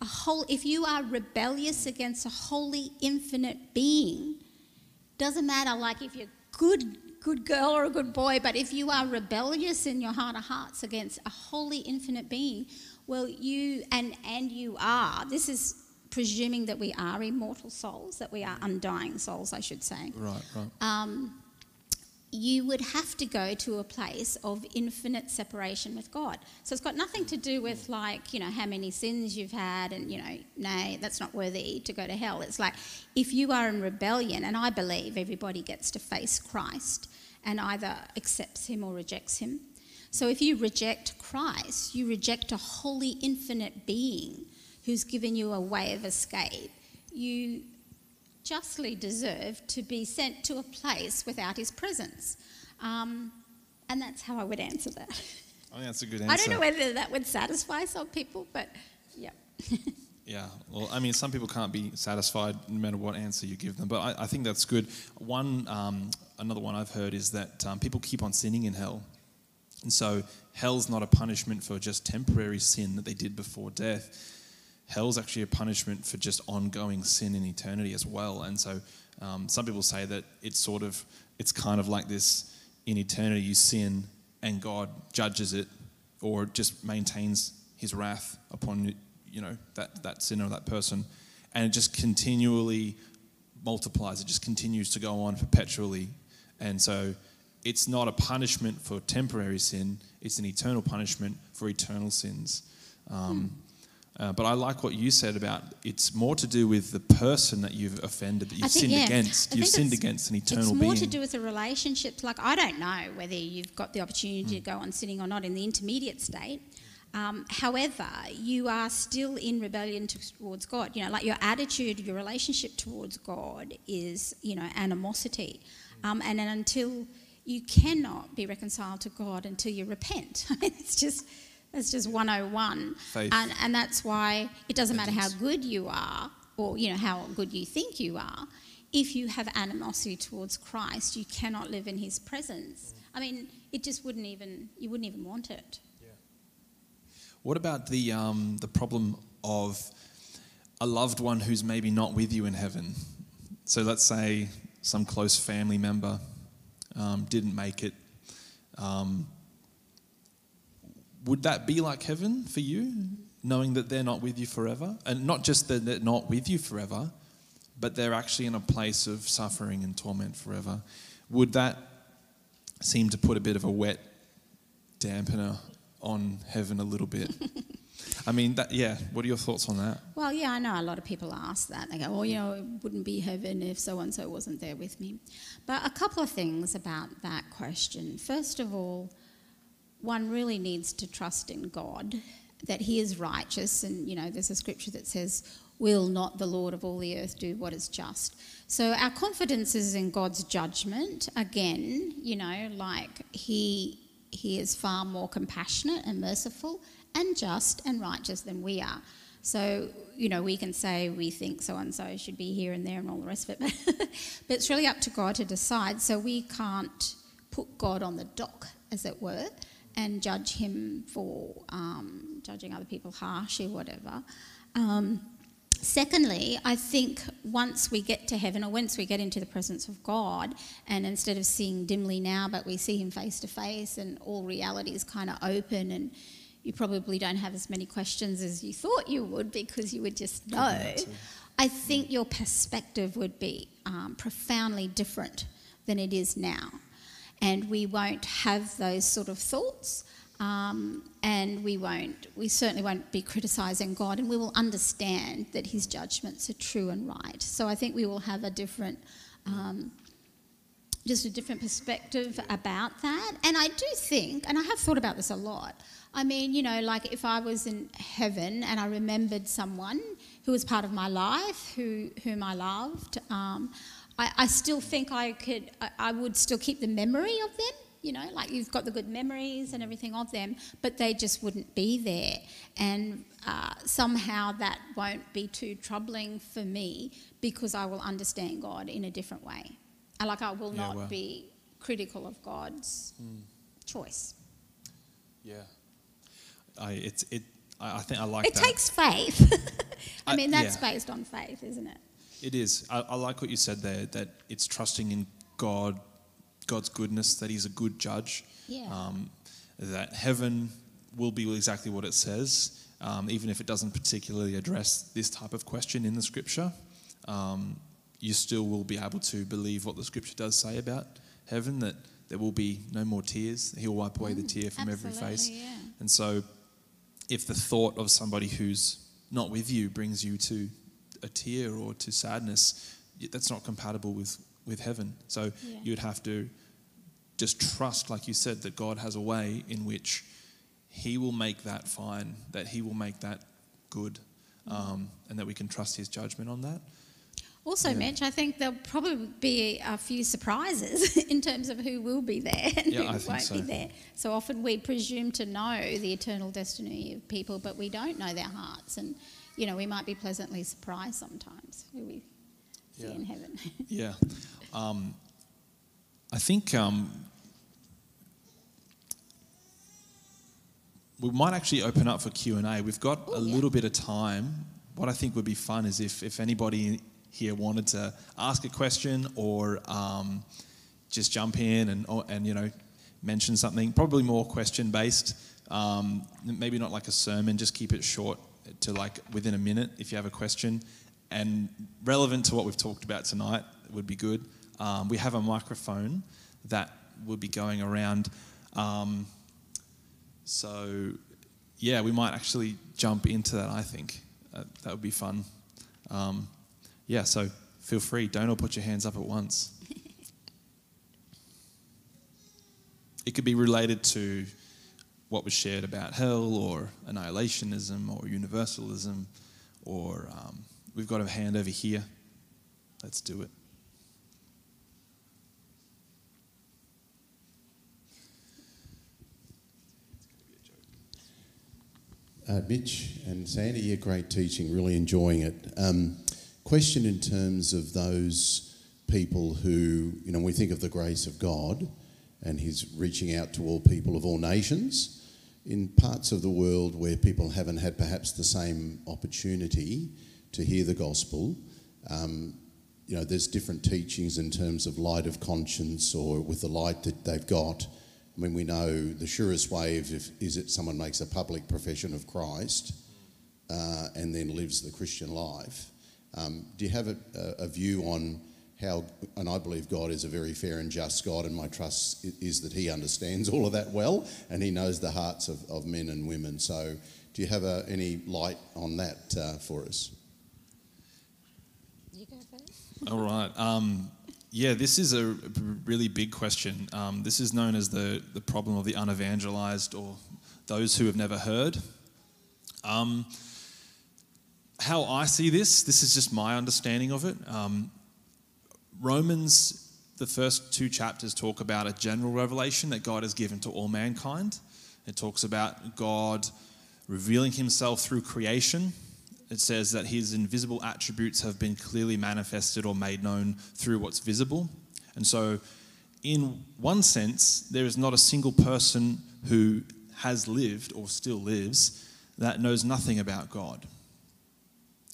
a whole, if you are rebellious against a holy, infinite being, doesn't matter like if you're good good girl or a good boy but if you are rebellious in your heart of hearts against a holy infinite being well you and and you are this is presuming that we are immortal souls that we are undying souls i should say Right, right. um, you would have to go to a place of infinite separation with God. So it's got nothing to do with like, you know, how many sins you've had and, you know, nay, that's not worthy to go to hell. It's like if you are in rebellion, and I believe everybody gets to face Christ and either accepts him or rejects him. So if you reject Christ, you reject a holy, infinite being who's given you a way of escape. You justly deserve to be sent to a place without his presence. Um, and that's how I would answer that. I think that's a good answer. I don't know whether that would satisfy some people, but yeah. Yeah, well, I mean, some people can't be satisfied no matter what answer you give them, but I, I think that's good. One, um, another one I've heard is that um, people keep on sinning in hell, and so hell's not a punishment for just temporary sin that they did before death. Hell's actually a punishment for just ongoing sin in eternity as well. And so, um, some people say that it's sort of, it's kind of like this: in eternity, you sin, and God judges it, or just maintains His wrath upon you know that that sin or that person, and it just continually multiplies. It just continues to go on perpetually, and so it's not a punishment for temporary sin; it's an eternal punishment for eternal sins. Um, uh, but I like what you said about it's more to do with the person that you've offended, that you've think, sinned yeah, against. I You've sinned against an eternal being. It's more being. to do with the relationships. Like, I don't know whether you've got the opportunity to go on sinning or not in the intermediate state. Um, however, you are still in rebellion towards God. You know, like your attitude, your relationship towards God is, you know, animosity. Um, and then until you cannot be reconciled to God until you repent. I mean, it's just, it's just 101. Faith. And, and that's why it doesn't matter how good you are or, you know, how good you think you are. If you have animosity towards Christ, you cannot live in his presence. I mean, it just wouldn't even, you wouldn't even want it. Yeah. What about the um, the problem of a loved one who's maybe not with you in heaven? So let's say some close family member um, didn't make it. Um, would that be like heaven for you, knowing that they're not with you forever, and not just that they're not with you forever, but they're actually in a place of suffering and torment forever? Would that seem to put a bit of a wet dampener on heaven a little bit. I mean, that, yeah. What are your thoughts on that? Well, yeah, I know a lot of people ask that. They go, oh, you know, it wouldn't be heaven if so and so wasn't there with me. But a couple of things about that question. First of all, one really needs to trust in God, that He is righteous. And, you know, there's a scripture that says, Will not the Lord of all the earth do what is just? So our confidence is in God's judgment. Again, you know, like He he is far more compassionate and merciful and just and righteous than we are. So, you know, we can say we think so and so should be here and there and all the rest of it, but, but it's really up to God to decide. So we can't put God on the dock, as it were, and judge him for um, judging other people harshly, whatever. Um, Secondly, I think once we get to heaven or once we get into the presence of God, and instead of seeing dimly now, but we see Him face to face, and all reality is kind of open, and you probably don't have as many questions as you thought you would because you would just know. I think your perspective would be um, profoundly different than it is now. And we won't have those sort of thoughts. Um, and we won't, we certainly won't be criticising God, and we will understand that His judgments are true and right. So I think we will have a different, um, just a different perspective about that. And I do think, and I have thought about this a lot. I mean, you know, like if I was in heaven and I remembered someone who was part of my life, who whom I loved, um, I, I still think I could, I, I would still keep the memory of them you know, like you've got the good memories and everything of them, but they just wouldn't be there. And uh, somehow that won't be too troubling for me because I will understand God in a different way. And like I will Yeah, not be critical of God's choice. Yeah. I it's it. I, I think I like It that. takes faith. I I- mean, that's yeah. based on faith, isn't it? It is. I, I like what you said there. That it's trusting in God, God's goodness. That He's a good judge. Yeah. Um, that heaven will be exactly what it says, um, even if it doesn't particularly address this type of question in the Scripture. Um, you still will be able to believe what the Scripture does say about heaven. That there will be no more tears. He'll wipe away the tear from every face. Mm, Absolutely, yeah. And so, if the thought of somebody who's not with you brings you to a tear or to sadness, that's not compatible with, with heaven. So, Yeah. you'd have to just trust, like you said, that God has a way in which He will make that fine, that He will make that good, um, and that we can trust His judgment on that. Also, Mitch, I think there'll probably be a few surprises in terms of who will be there and Yeah, who I won't so. be there. So often we presume to know the eternal destiny of people, but we don't know their hearts. And, you know, we might be pleasantly surprised sometimes who we see Yeah. in heaven. Yeah. Um, I think um, we might actually open up for Q&A. We've got Oh, a yeah. little bit of time. What I think would be fun is if, if anybody here wanted to ask a question or um, just jump in and, or, and, you know, mention something, probably more question based. Um, maybe not like a sermon, just keep it short to like within a minute if you have a question. And relevant to what we've talked about tonight would be good. Um, we have a microphone that will be going around. Um, so, yeah, we might actually jump into that, I think. Uh, that would be fun. Um, yeah, so feel free. Don't all put your hands up at once. it could be related to what was shared about hell or annihilationism or universalism or um, we've got a hand over here. Let's do it. Uh, Mitch and Sandy, great teaching, really enjoying it. Um, question in terms of those people who, you know, we think of the grace of God and His reaching out to all people of all nations, in parts of the world where people haven't had perhaps the same opportunity to hear the gospel, um, you know, there's different teachings in terms of light of conscience or with the light that they've got. I mean, we know the surest way if, is it someone makes a public profession of Christ uh, and then lives the Christian life. Um, do you have a, a view on how, and I believe God is a very fair and just God, and my trust is that He understands all of that well and He knows the hearts of, of men and women. So, do you have a, any light on that uh, for us? you go first. All right. Um, yeah, this is a really big question. Um, this is known as the, the problem of the unevangelized or those who have never heard. Um, how I see this, this is just my understanding of it. Um, Romans, the first two chapters talk about a general revelation that God has given to all mankind. It talks about God revealing himself through creation. It says that his invisible attributes have been clearly manifested or made known through what's visible. And so, in one sense, there is not a single person who has lived or still lives that knows nothing about God.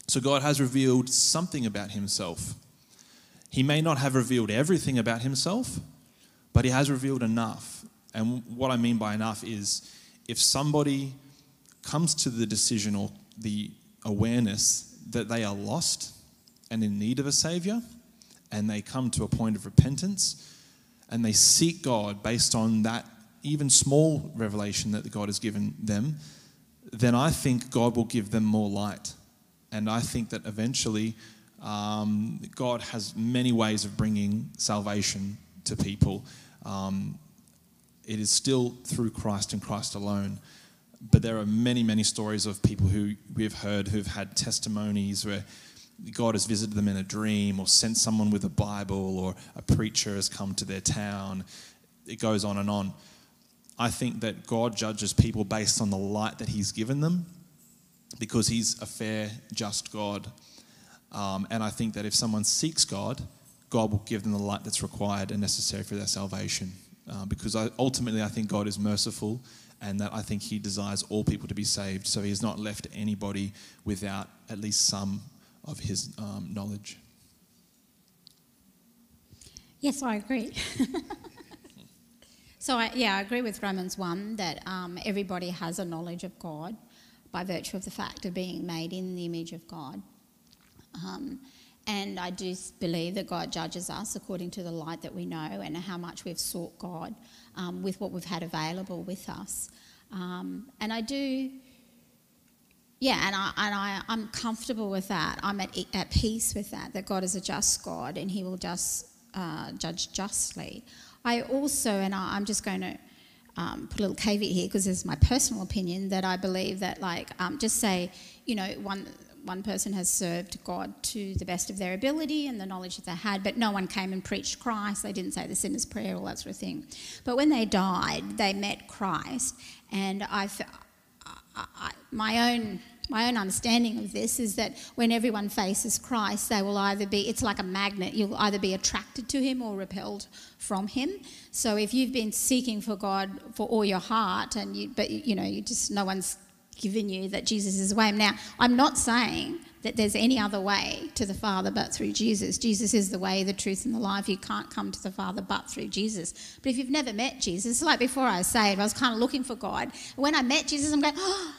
So, God has revealed something about himself. He may not have revealed everything about himself, but he has revealed enough. And what I mean by enough is if somebody comes to the decision or the awareness that they are lost and in need of a savior, and they come to a point of repentance and they seek God based on that even small revelation that God has given them, then I think God will give them more light. And I think that eventually um, God has many ways of bringing salvation to people. Um, it is still through Christ and Christ alone. But there are many, many stories of people who we've heard who've had testimonies where God has visited them in a dream or sent someone with a Bible or a preacher has come to their town. It goes on and on. I think that God judges people based on the light that He's given them because He's a fair, just God. Um, and I think that if someone seeks God, God will give them the light that's required and necessary for their salvation. Uh, because I, ultimately, I think God is merciful and that I think He desires all people to be saved. So He has not left anybody without at least some of His um, knowledge. Yes, I agree. so, I, yeah, I agree with Romans 1 that um, everybody has a knowledge of God by virtue of the fact of being made in the image of God. Um, and I do believe that God judges us according to the light that we know and how much we've sought God um, with what we've had available with us. Um, and I do, yeah, and, I, and I, I'm comfortable with that. I'm at, at peace with that, that God is a just God and He will just uh, judge justly. I also, and I, I'm just going to um, put a little caveat here because this is my personal opinion that I believe that, like, um, just say, you know, one one person has served God to the best of their ability and the knowledge that they had, but no one came and preached Christ. They didn't say the sinner's prayer, all that sort of thing. But when they died, they met Christ, and I, I, my own my own understanding of this is that when everyone faces Christ, they will either be, it's like a magnet, you'll either be attracted to him or repelled from him. So if you've been seeking for God for all your heart, and you, but you know, you just, no one's given you that Jesus is the way. Now, I'm not saying that there's any other way to the Father but through Jesus. Jesus is the way, the truth, and the life. You can't come to the Father but through Jesus. But if you've never met Jesus, like before I was saved, I was kind of looking for God. When I met Jesus, I'm going, oh,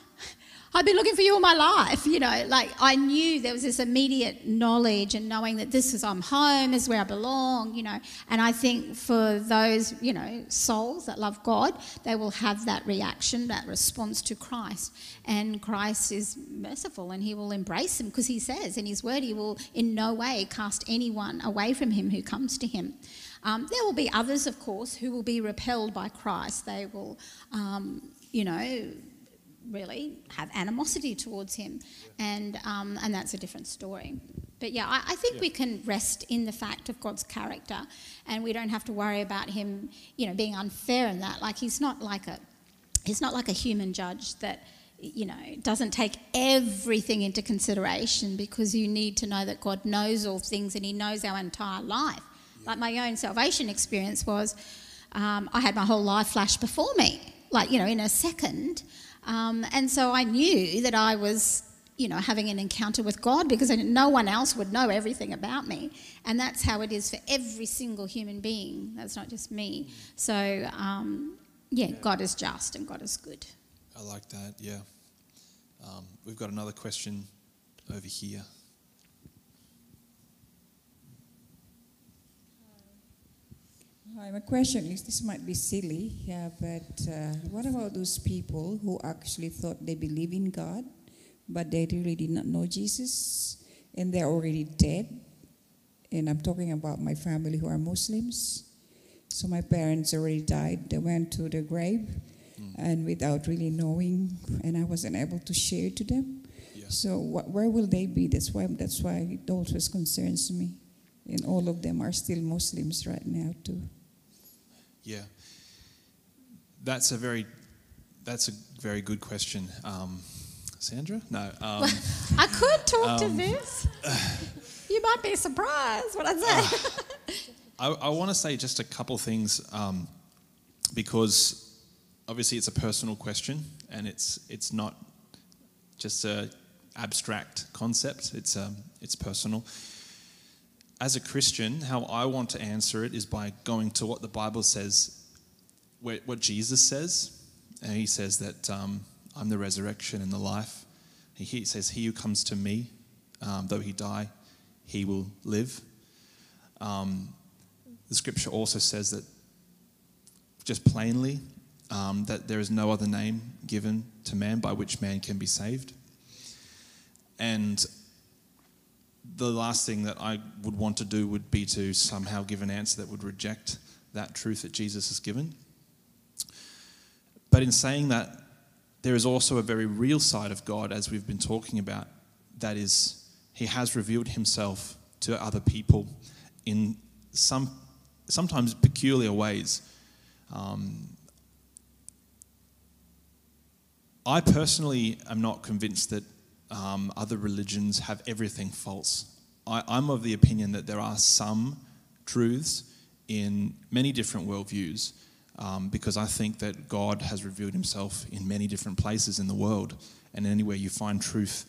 I've been looking for you all my life, you know, like I knew there was this immediate knowledge and knowing that this is I'm home, is where I belong, you know. And I think for those, you know, souls that love God, they will have that reaction, that response to Christ. And Christ is merciful and he will embrace them because he says in his word he will in no way cast anyone away from him who comes to him. Um, there will be others, of course, who will be repelled by Christ. They will, um, you know, really have animosity towards him, and um, and that's a different story. But yeah, I, I think yeah. we can rest in the fact of God's character, and we don't have to worry about him, you know, being unfair in that. Like he's not like a, he's not like a human judge that you know, doesn't take everything into consideration because you need to know that God knows all things and He knows our entire life. Yeah. Like my own salvation experience was, um, I had my whole life flash before me, like, you know, in a second. Um, and so I knew that I was, you know, having an encounter with God because no one else would know everything about me. And that's how it is for every single human being. That's not just me. So, um, yeah, God is just and God is good. I like that, yeah. Um, we've got another question over here. Hi, my question is this might be silly, yeah, but uh, what about those people who actually thought they believe in God, but they really did not know Jesus and they're already dead? And I'm talking about my family who are Muslims. So my parents already died, they went to the grave, mm. and without really knowing, and I wasn't able to share to them. Yeah. So what, where will they be? That's why that's why it always concerns me. And all of them are still Muslims right now too. Yeah, that's a very that's a very good question, um, Sandra. No, um, I could talk um, to this. you might be surprised what I say. Uh, I, I want to say just a couple things um, because obviously it's a personal question and it's it's not just a abstract concept. It's um, it's personal as a Christian, how I want to answer it is by going to what the Bible says, what Jesus says. And he says that um, I'm the resurrection and the life. He says, He who comes to me, um, though he die, he will live. Um, the scripture also says that, just plainly, um, that there is no other name given to man by which man can be saved. And the last thing that I would want to do would be to somehow give an answer that would reject that truth that Jesus has given. But in saying that, there is also a very real side of God, as we've been talking about, that is, He has revealed Himself to other people in some sometimes peculiar ways. Um, I personally am not convinced that um, other religions have everything false. I, I'm of the opinion that there are some truths in many different worldviews um, because I think that God has revealed himself in many different places in the world. And anywhere you find truth,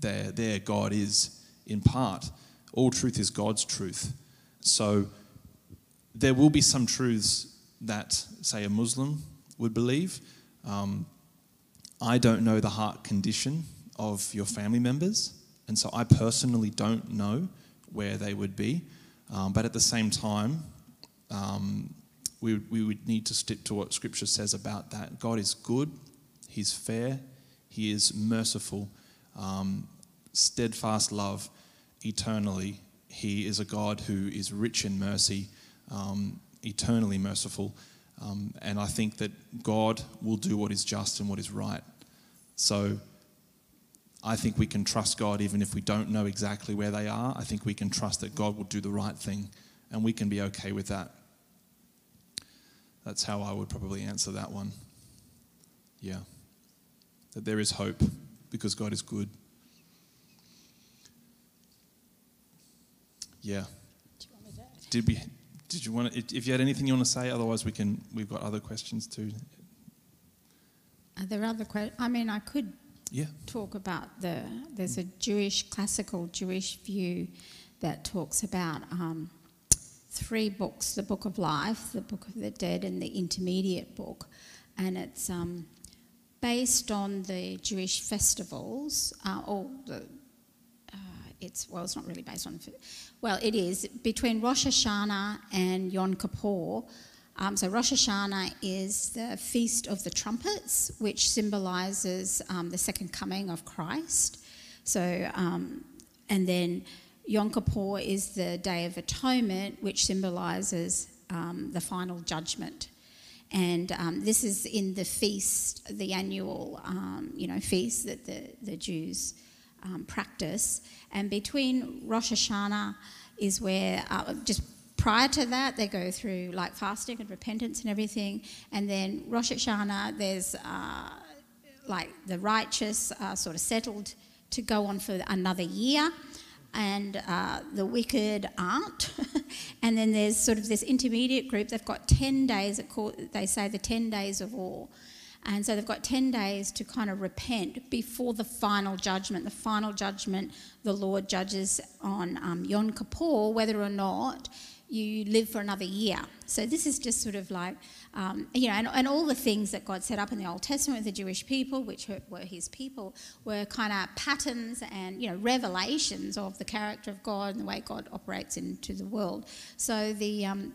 there, there God is in part. All truth is God's truth. So there will be some truths that, say, a Muslim would believe. Um, I don't know the heart condition of your family members. And so I personally don't know where they would be. Um, but at the same time, um, we, we would need to stick to what Scripture says about that. God is good, He's fair, He is merciful, um, steadfast love eternally. He is a God who is rich in mercy, um, eternally merciful. Um, and I think that God will do what is just and what is right. So I think we can trust God even if we don't know exactly where they are. I think we can trust that God will do the right thing and we can be okay with that. That's how I would probably answer that one. Yeah. That there is hope because God is good. Yeah. Did we did you want to, if you had anything you want to say otherwise we can we've got other questions too. Are there other questions? I mean, I could Yeah. talk about the. There's a Jewish classical Jewish view that talks about um, three books: the Book of Life, the Book of the Dead, and the Intermediate Book, and it's um, based on the Jewish festivals, uh, or the. Uh, it's well, it's not really based on. Well, it is between Rosh Hashanah and Yom Kippur. Um, so Rosh Hashanah is the feast of the trumpets, which symbolises um, the second coming of Christ. So, um, and then Yom Kippur is the Day of Atonement, which symbolises um, the final judgment. And um, this is in the feast, the annual, um, you know, feast that the, the Jews practice. And between Rosh Hashanah is where uh, just prior to that, they go through like fasting and repentance and everything. And then Rosh Hashanah, there's uh, like the righteous are sort of settled to go on for another year, and uh, the wicked aren't. and then there's sort of this intermediate group. They've got 10 days, they say the 10 days of awe. And so they've got 10 days to kind of repent before the final judgment. The final judgment, the Lord judges on um, Yom Kippur whether or not you live for another year. So this is just sort of like, um, you know, and, and, all the things that God set up in the Old Testament with the Jewish people, which were his people, were kind of patterns and, you know, revelations of the character of God and the way God operates into the world. So the, um,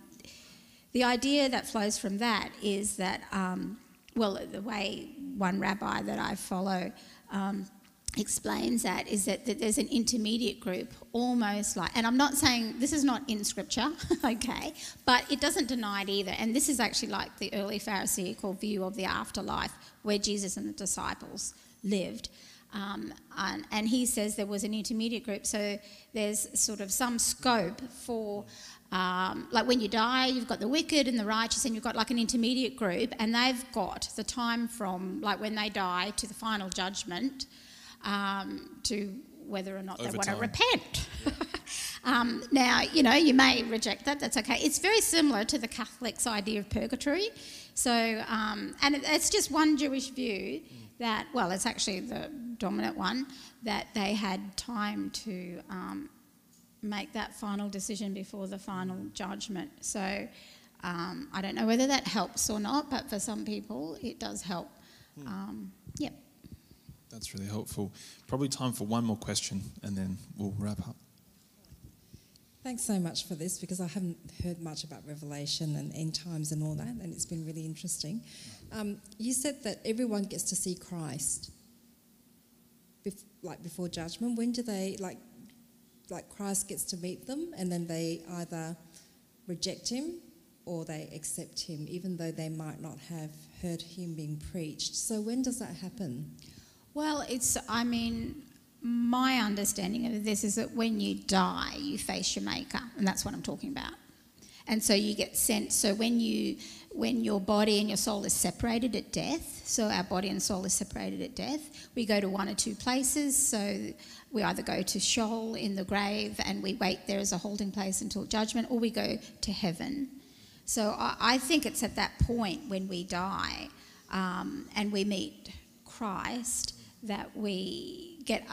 the idea that flows from that is that, um, well, the way one rabbi that I follow um, explains that is that, that, there's an intermediate group almost like and i'm not saying this is not in scripture okay but it doesn't deny it either. And this is actually like the early pharisaical view of the afterlife where jesus and the disciples lived. Um, and, and, he says there was an intermediate group. So there's sort of some scope for um, like when you die you've got the wicked and the righteous and you've got like an intermediate group and they've got the time from like when they die to the final judgment um, to whether or not Over they want to repent. um, now, you know, you may reject that, that's okay. It's very similar to the Catholics' idea of purgatory. So, um, and it's just one Jewish view that, well, it's actually the dominant one, that they had time to um, make that final decision before the final judgment. So, um, I don't know whether that helps or not, but for some people it does help. Hmm. Um, yep. That's really helpful. Probably time for one more question and then we'll wrap up. Thanks so much for this because I haven't heard much about Revelation and end times and all that, and it's been really interesting. Um, you said that everyone gets to see Christ, bef- like before judgment. When do they like, like Christ gets to meet them, and then they either reject him or they accept him, even though they might not have heard him being preached. So when does that happen? Well, it's, I mean, my understanding of this is that when you die, you face your maker, and that's what I'm talking about. And so you get sent. So when you, when your body and your soul is separated at death, so our body and soul is separated at death, we go to one or two places. So we either go to Sheol in the grave and we wait there as a holding place until judgment, or we go to heaven. So I, I think it's at that point when we die um, and we meet Christ that we get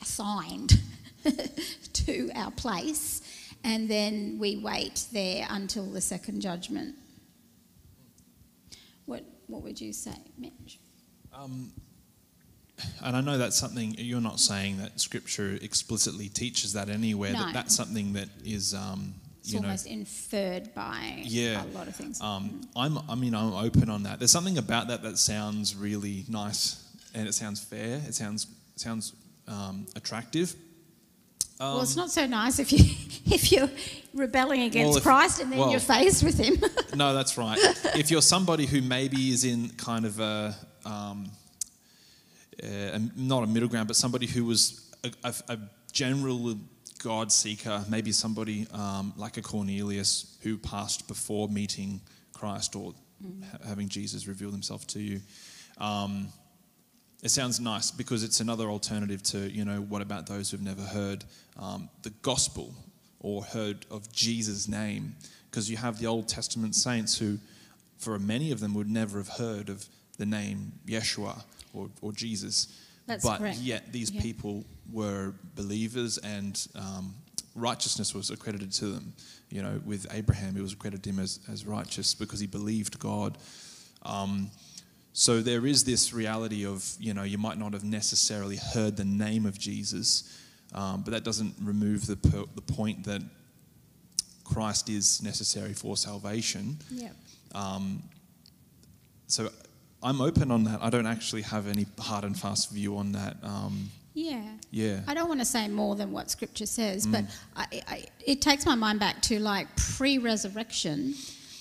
assigned to our place and then we wait there until the second judgment. What, what would you say, Mitch? Um, and I know that's something you're not saying that Scripture explicitly teaches that anywhere. No. That that's something that is, um, you it's almost know, inferred by yeah, a lot of things. Um, I'm, I mean, I'm open on that. There's something about that that sounds really nice and it sounds fair. It sounds sounds um, attractive. Um, well, it's um, not so nice if you if you're rebelling against well, if, Christ and then well, you're faced with Him. no, that's right. If you're somebody who maybe is in kind of a um, uh, a- not a middle ground, but somebody who was a, a, a general God seeker, maybe somebody um, like a Cornelius who passed before meeting Christ or ha- having Jesus reveal himself to you. Um, it sounds nice because it's another alternative to, you know, what about those who've never heard um, the gospel or heard of Jesus' name? Because you have the Old Testament saints who, for many of them, would never have heard of the name Yeshua or, or Jesus. That's but correct. yet these Yeah. people were believers and um, righteousness was accredited to them. You know, with Abraham, it was accredited to him as, as righteous because he believed God. Um, so there is this reality of, you know, you might not have necessarily heard the name of Jesus, um, but that doesn't remove the, per- the point that Christ is necessary for salvation. Yeah. Um, so I'm open on that. I don't actually have any hard and fast view on that. Um, Yeah. yeah. I don't want to say more than what Scripture says, Mm. but I, I, it takes my mind back to like pre resurrection.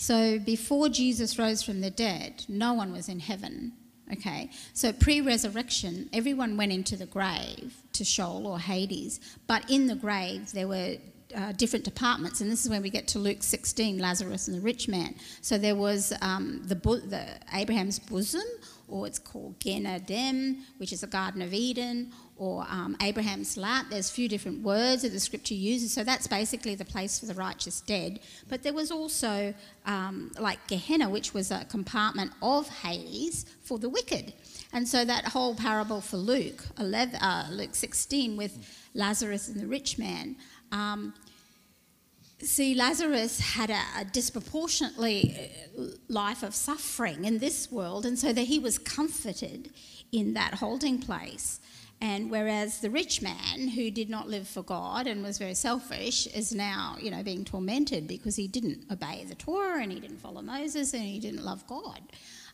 So before Jesus rose from the dead, no one was in heaven. Okay, so pre resurrection, everyone went into the grave to Sheol or Hades, but in the grave there were uh, different departments, and this is when we get to Luke 16, Lazarus and the rich man. So there was um, the, bo- the Abraham's bosom, or it's called Gan Eden, which is the Garden of Eden, or um, Abraham's lap. There's a few different words that the scripture uses. So that's basically the place for the righteous dead. But there was also um, like Gehenna, which was a compartment of Hades for the wicked. And so that whole parable for Luke 11, uh, Luke 16 with Lazarus and the rich man. Um, see, Lazarus had a, a disproportionately uh, life of suffering in this world, and so that he was comforted in that holding place. And whereas the rich man, who did not live for God and was very selfish, is now, you know, being tormented because he didn't obey the Torah and he didn't follow Moses and he didn't love God.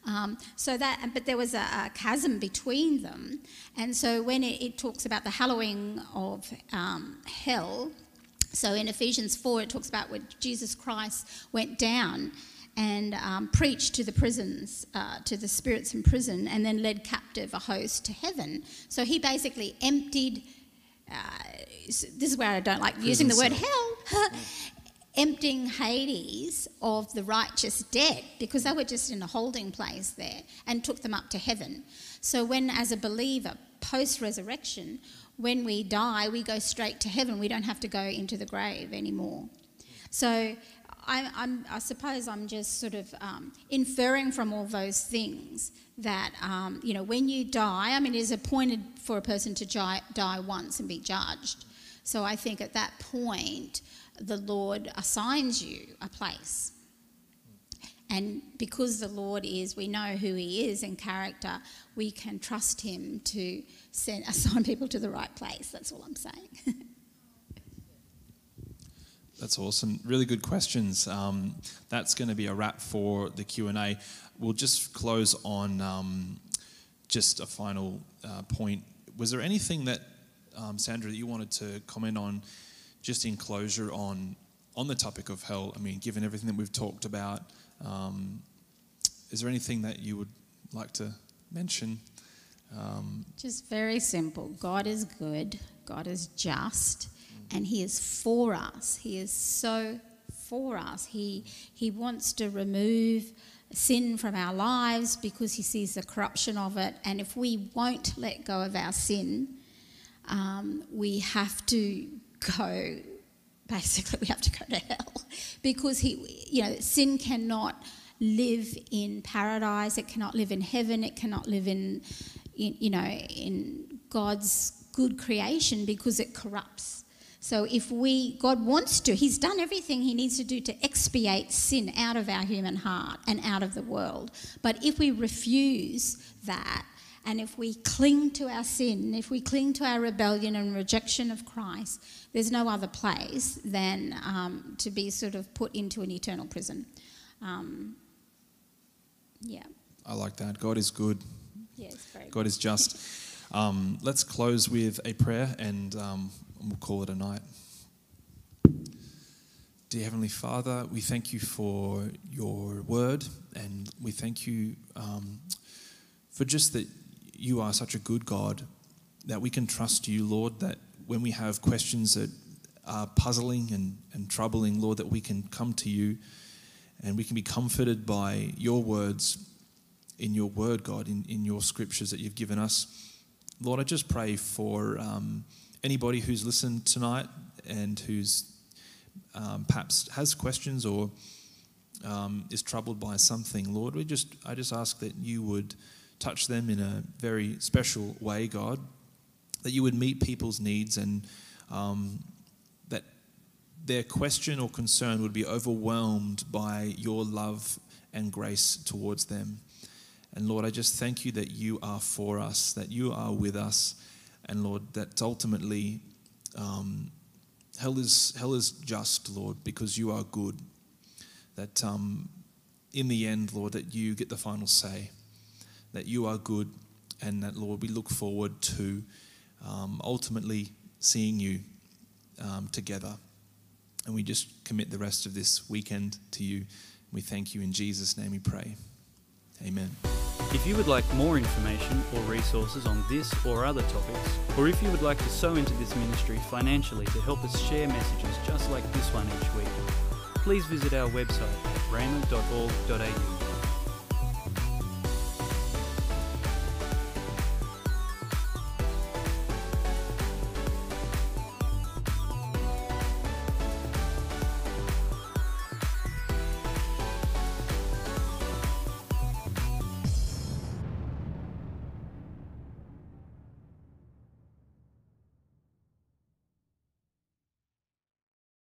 Um, so that, but there was a, a chasm between them, and so when it, it talks about the harrowing of um, hell, so in Ephesians 4, it talks about when Jesus Christ went down and um, preached to the prisons, uh, to the spirits in prison, and then led captive a host to heaven. So he basically emptied. Uh, this is where I don't like using the word hell. emptying Hades of the righteous dead because they were just in a holding place there and took them up to heaven. So, when as a believer, post resurrection, when we die, we go straight to heaven. We don't have to go into the grave anymore. So, I'm, I'm, I suppose I'm just sort of um, inferring from all those things that, um, you know, when you die, I mean, it is appointed for a person to die, die once and be judged. So I think at that point, the Lord assigns you a place. And because the Lord is, we know who He is in character, we can trust Him to send, assign people to the right place. That's all I'm saying. That's awesome. Really good questions. Um, that's going to be a wrap for the Q and A. We'll just close on um, just a final uh, point. Was there anything that um, Sandra that you wanted to comment on, just in closure on on the topic of hell? I mean, given everything that we've talked about, um, is there anything that you would like to mention? Um, Just very simple. God is good, God is just, and He is for us. He is so for us. He, he wants to remove sin from our lives because He sees the corruption of it. And if we won't let go of our sin, um, we have to go basically we have to go to hell. Because he you know sin cannot live in paradise. It cannot live in heaven. It cannot live in, in you know in god's good creation because it corrupts. So if we god wants to he's done everything he needs to do to expiate sin out of our human heart and out of the world. But if we refuse that and if we cling to our sin, if we cling to our rebellion and rejection of Christ, there's no other place than um, to be sort of put into an eternal prison. Um, yeah. I like that. God is good. Yeah, it's very God is just. Um, let's close with a prayer and um, we'll call it a night. Dear Heavenly Father, we thank you for your word and we thank you um, for just that you are such a good God that we can trust you, Lord, that when we have questions that are puzzling and, and troubling, Lord, that we can come to you and we can be comforted by your words in your word, God, in, in your scriptures that you've given us. Lord, I just pray for um, anybody who's listened tonight and who's um, perhaps has questions or um, is troubled by something, Lord, we just I just ask that you would touch them in a very special way, God, that you would meet people's needs and um, that their question or concern would be overwhelmed by your love and grace towards them. And Lord, I just thank you that you are for us, that you are with us, and Lord, that ultimately um, hell is hell is just, Lord, because you are good. That um, in the end, Lord, that you get the final say, that you are good, and that Lord, we look forward to um, ultimately seeing you um, together. And we just commit the rest of this weekend to you. We thank you in Jesus' name. We pray. Amen. If you would like more information or resources on this or other topics, or if you would like to sow into this ministry financially to help us share messages just like this one each week, please visit our website, at rhema.org.au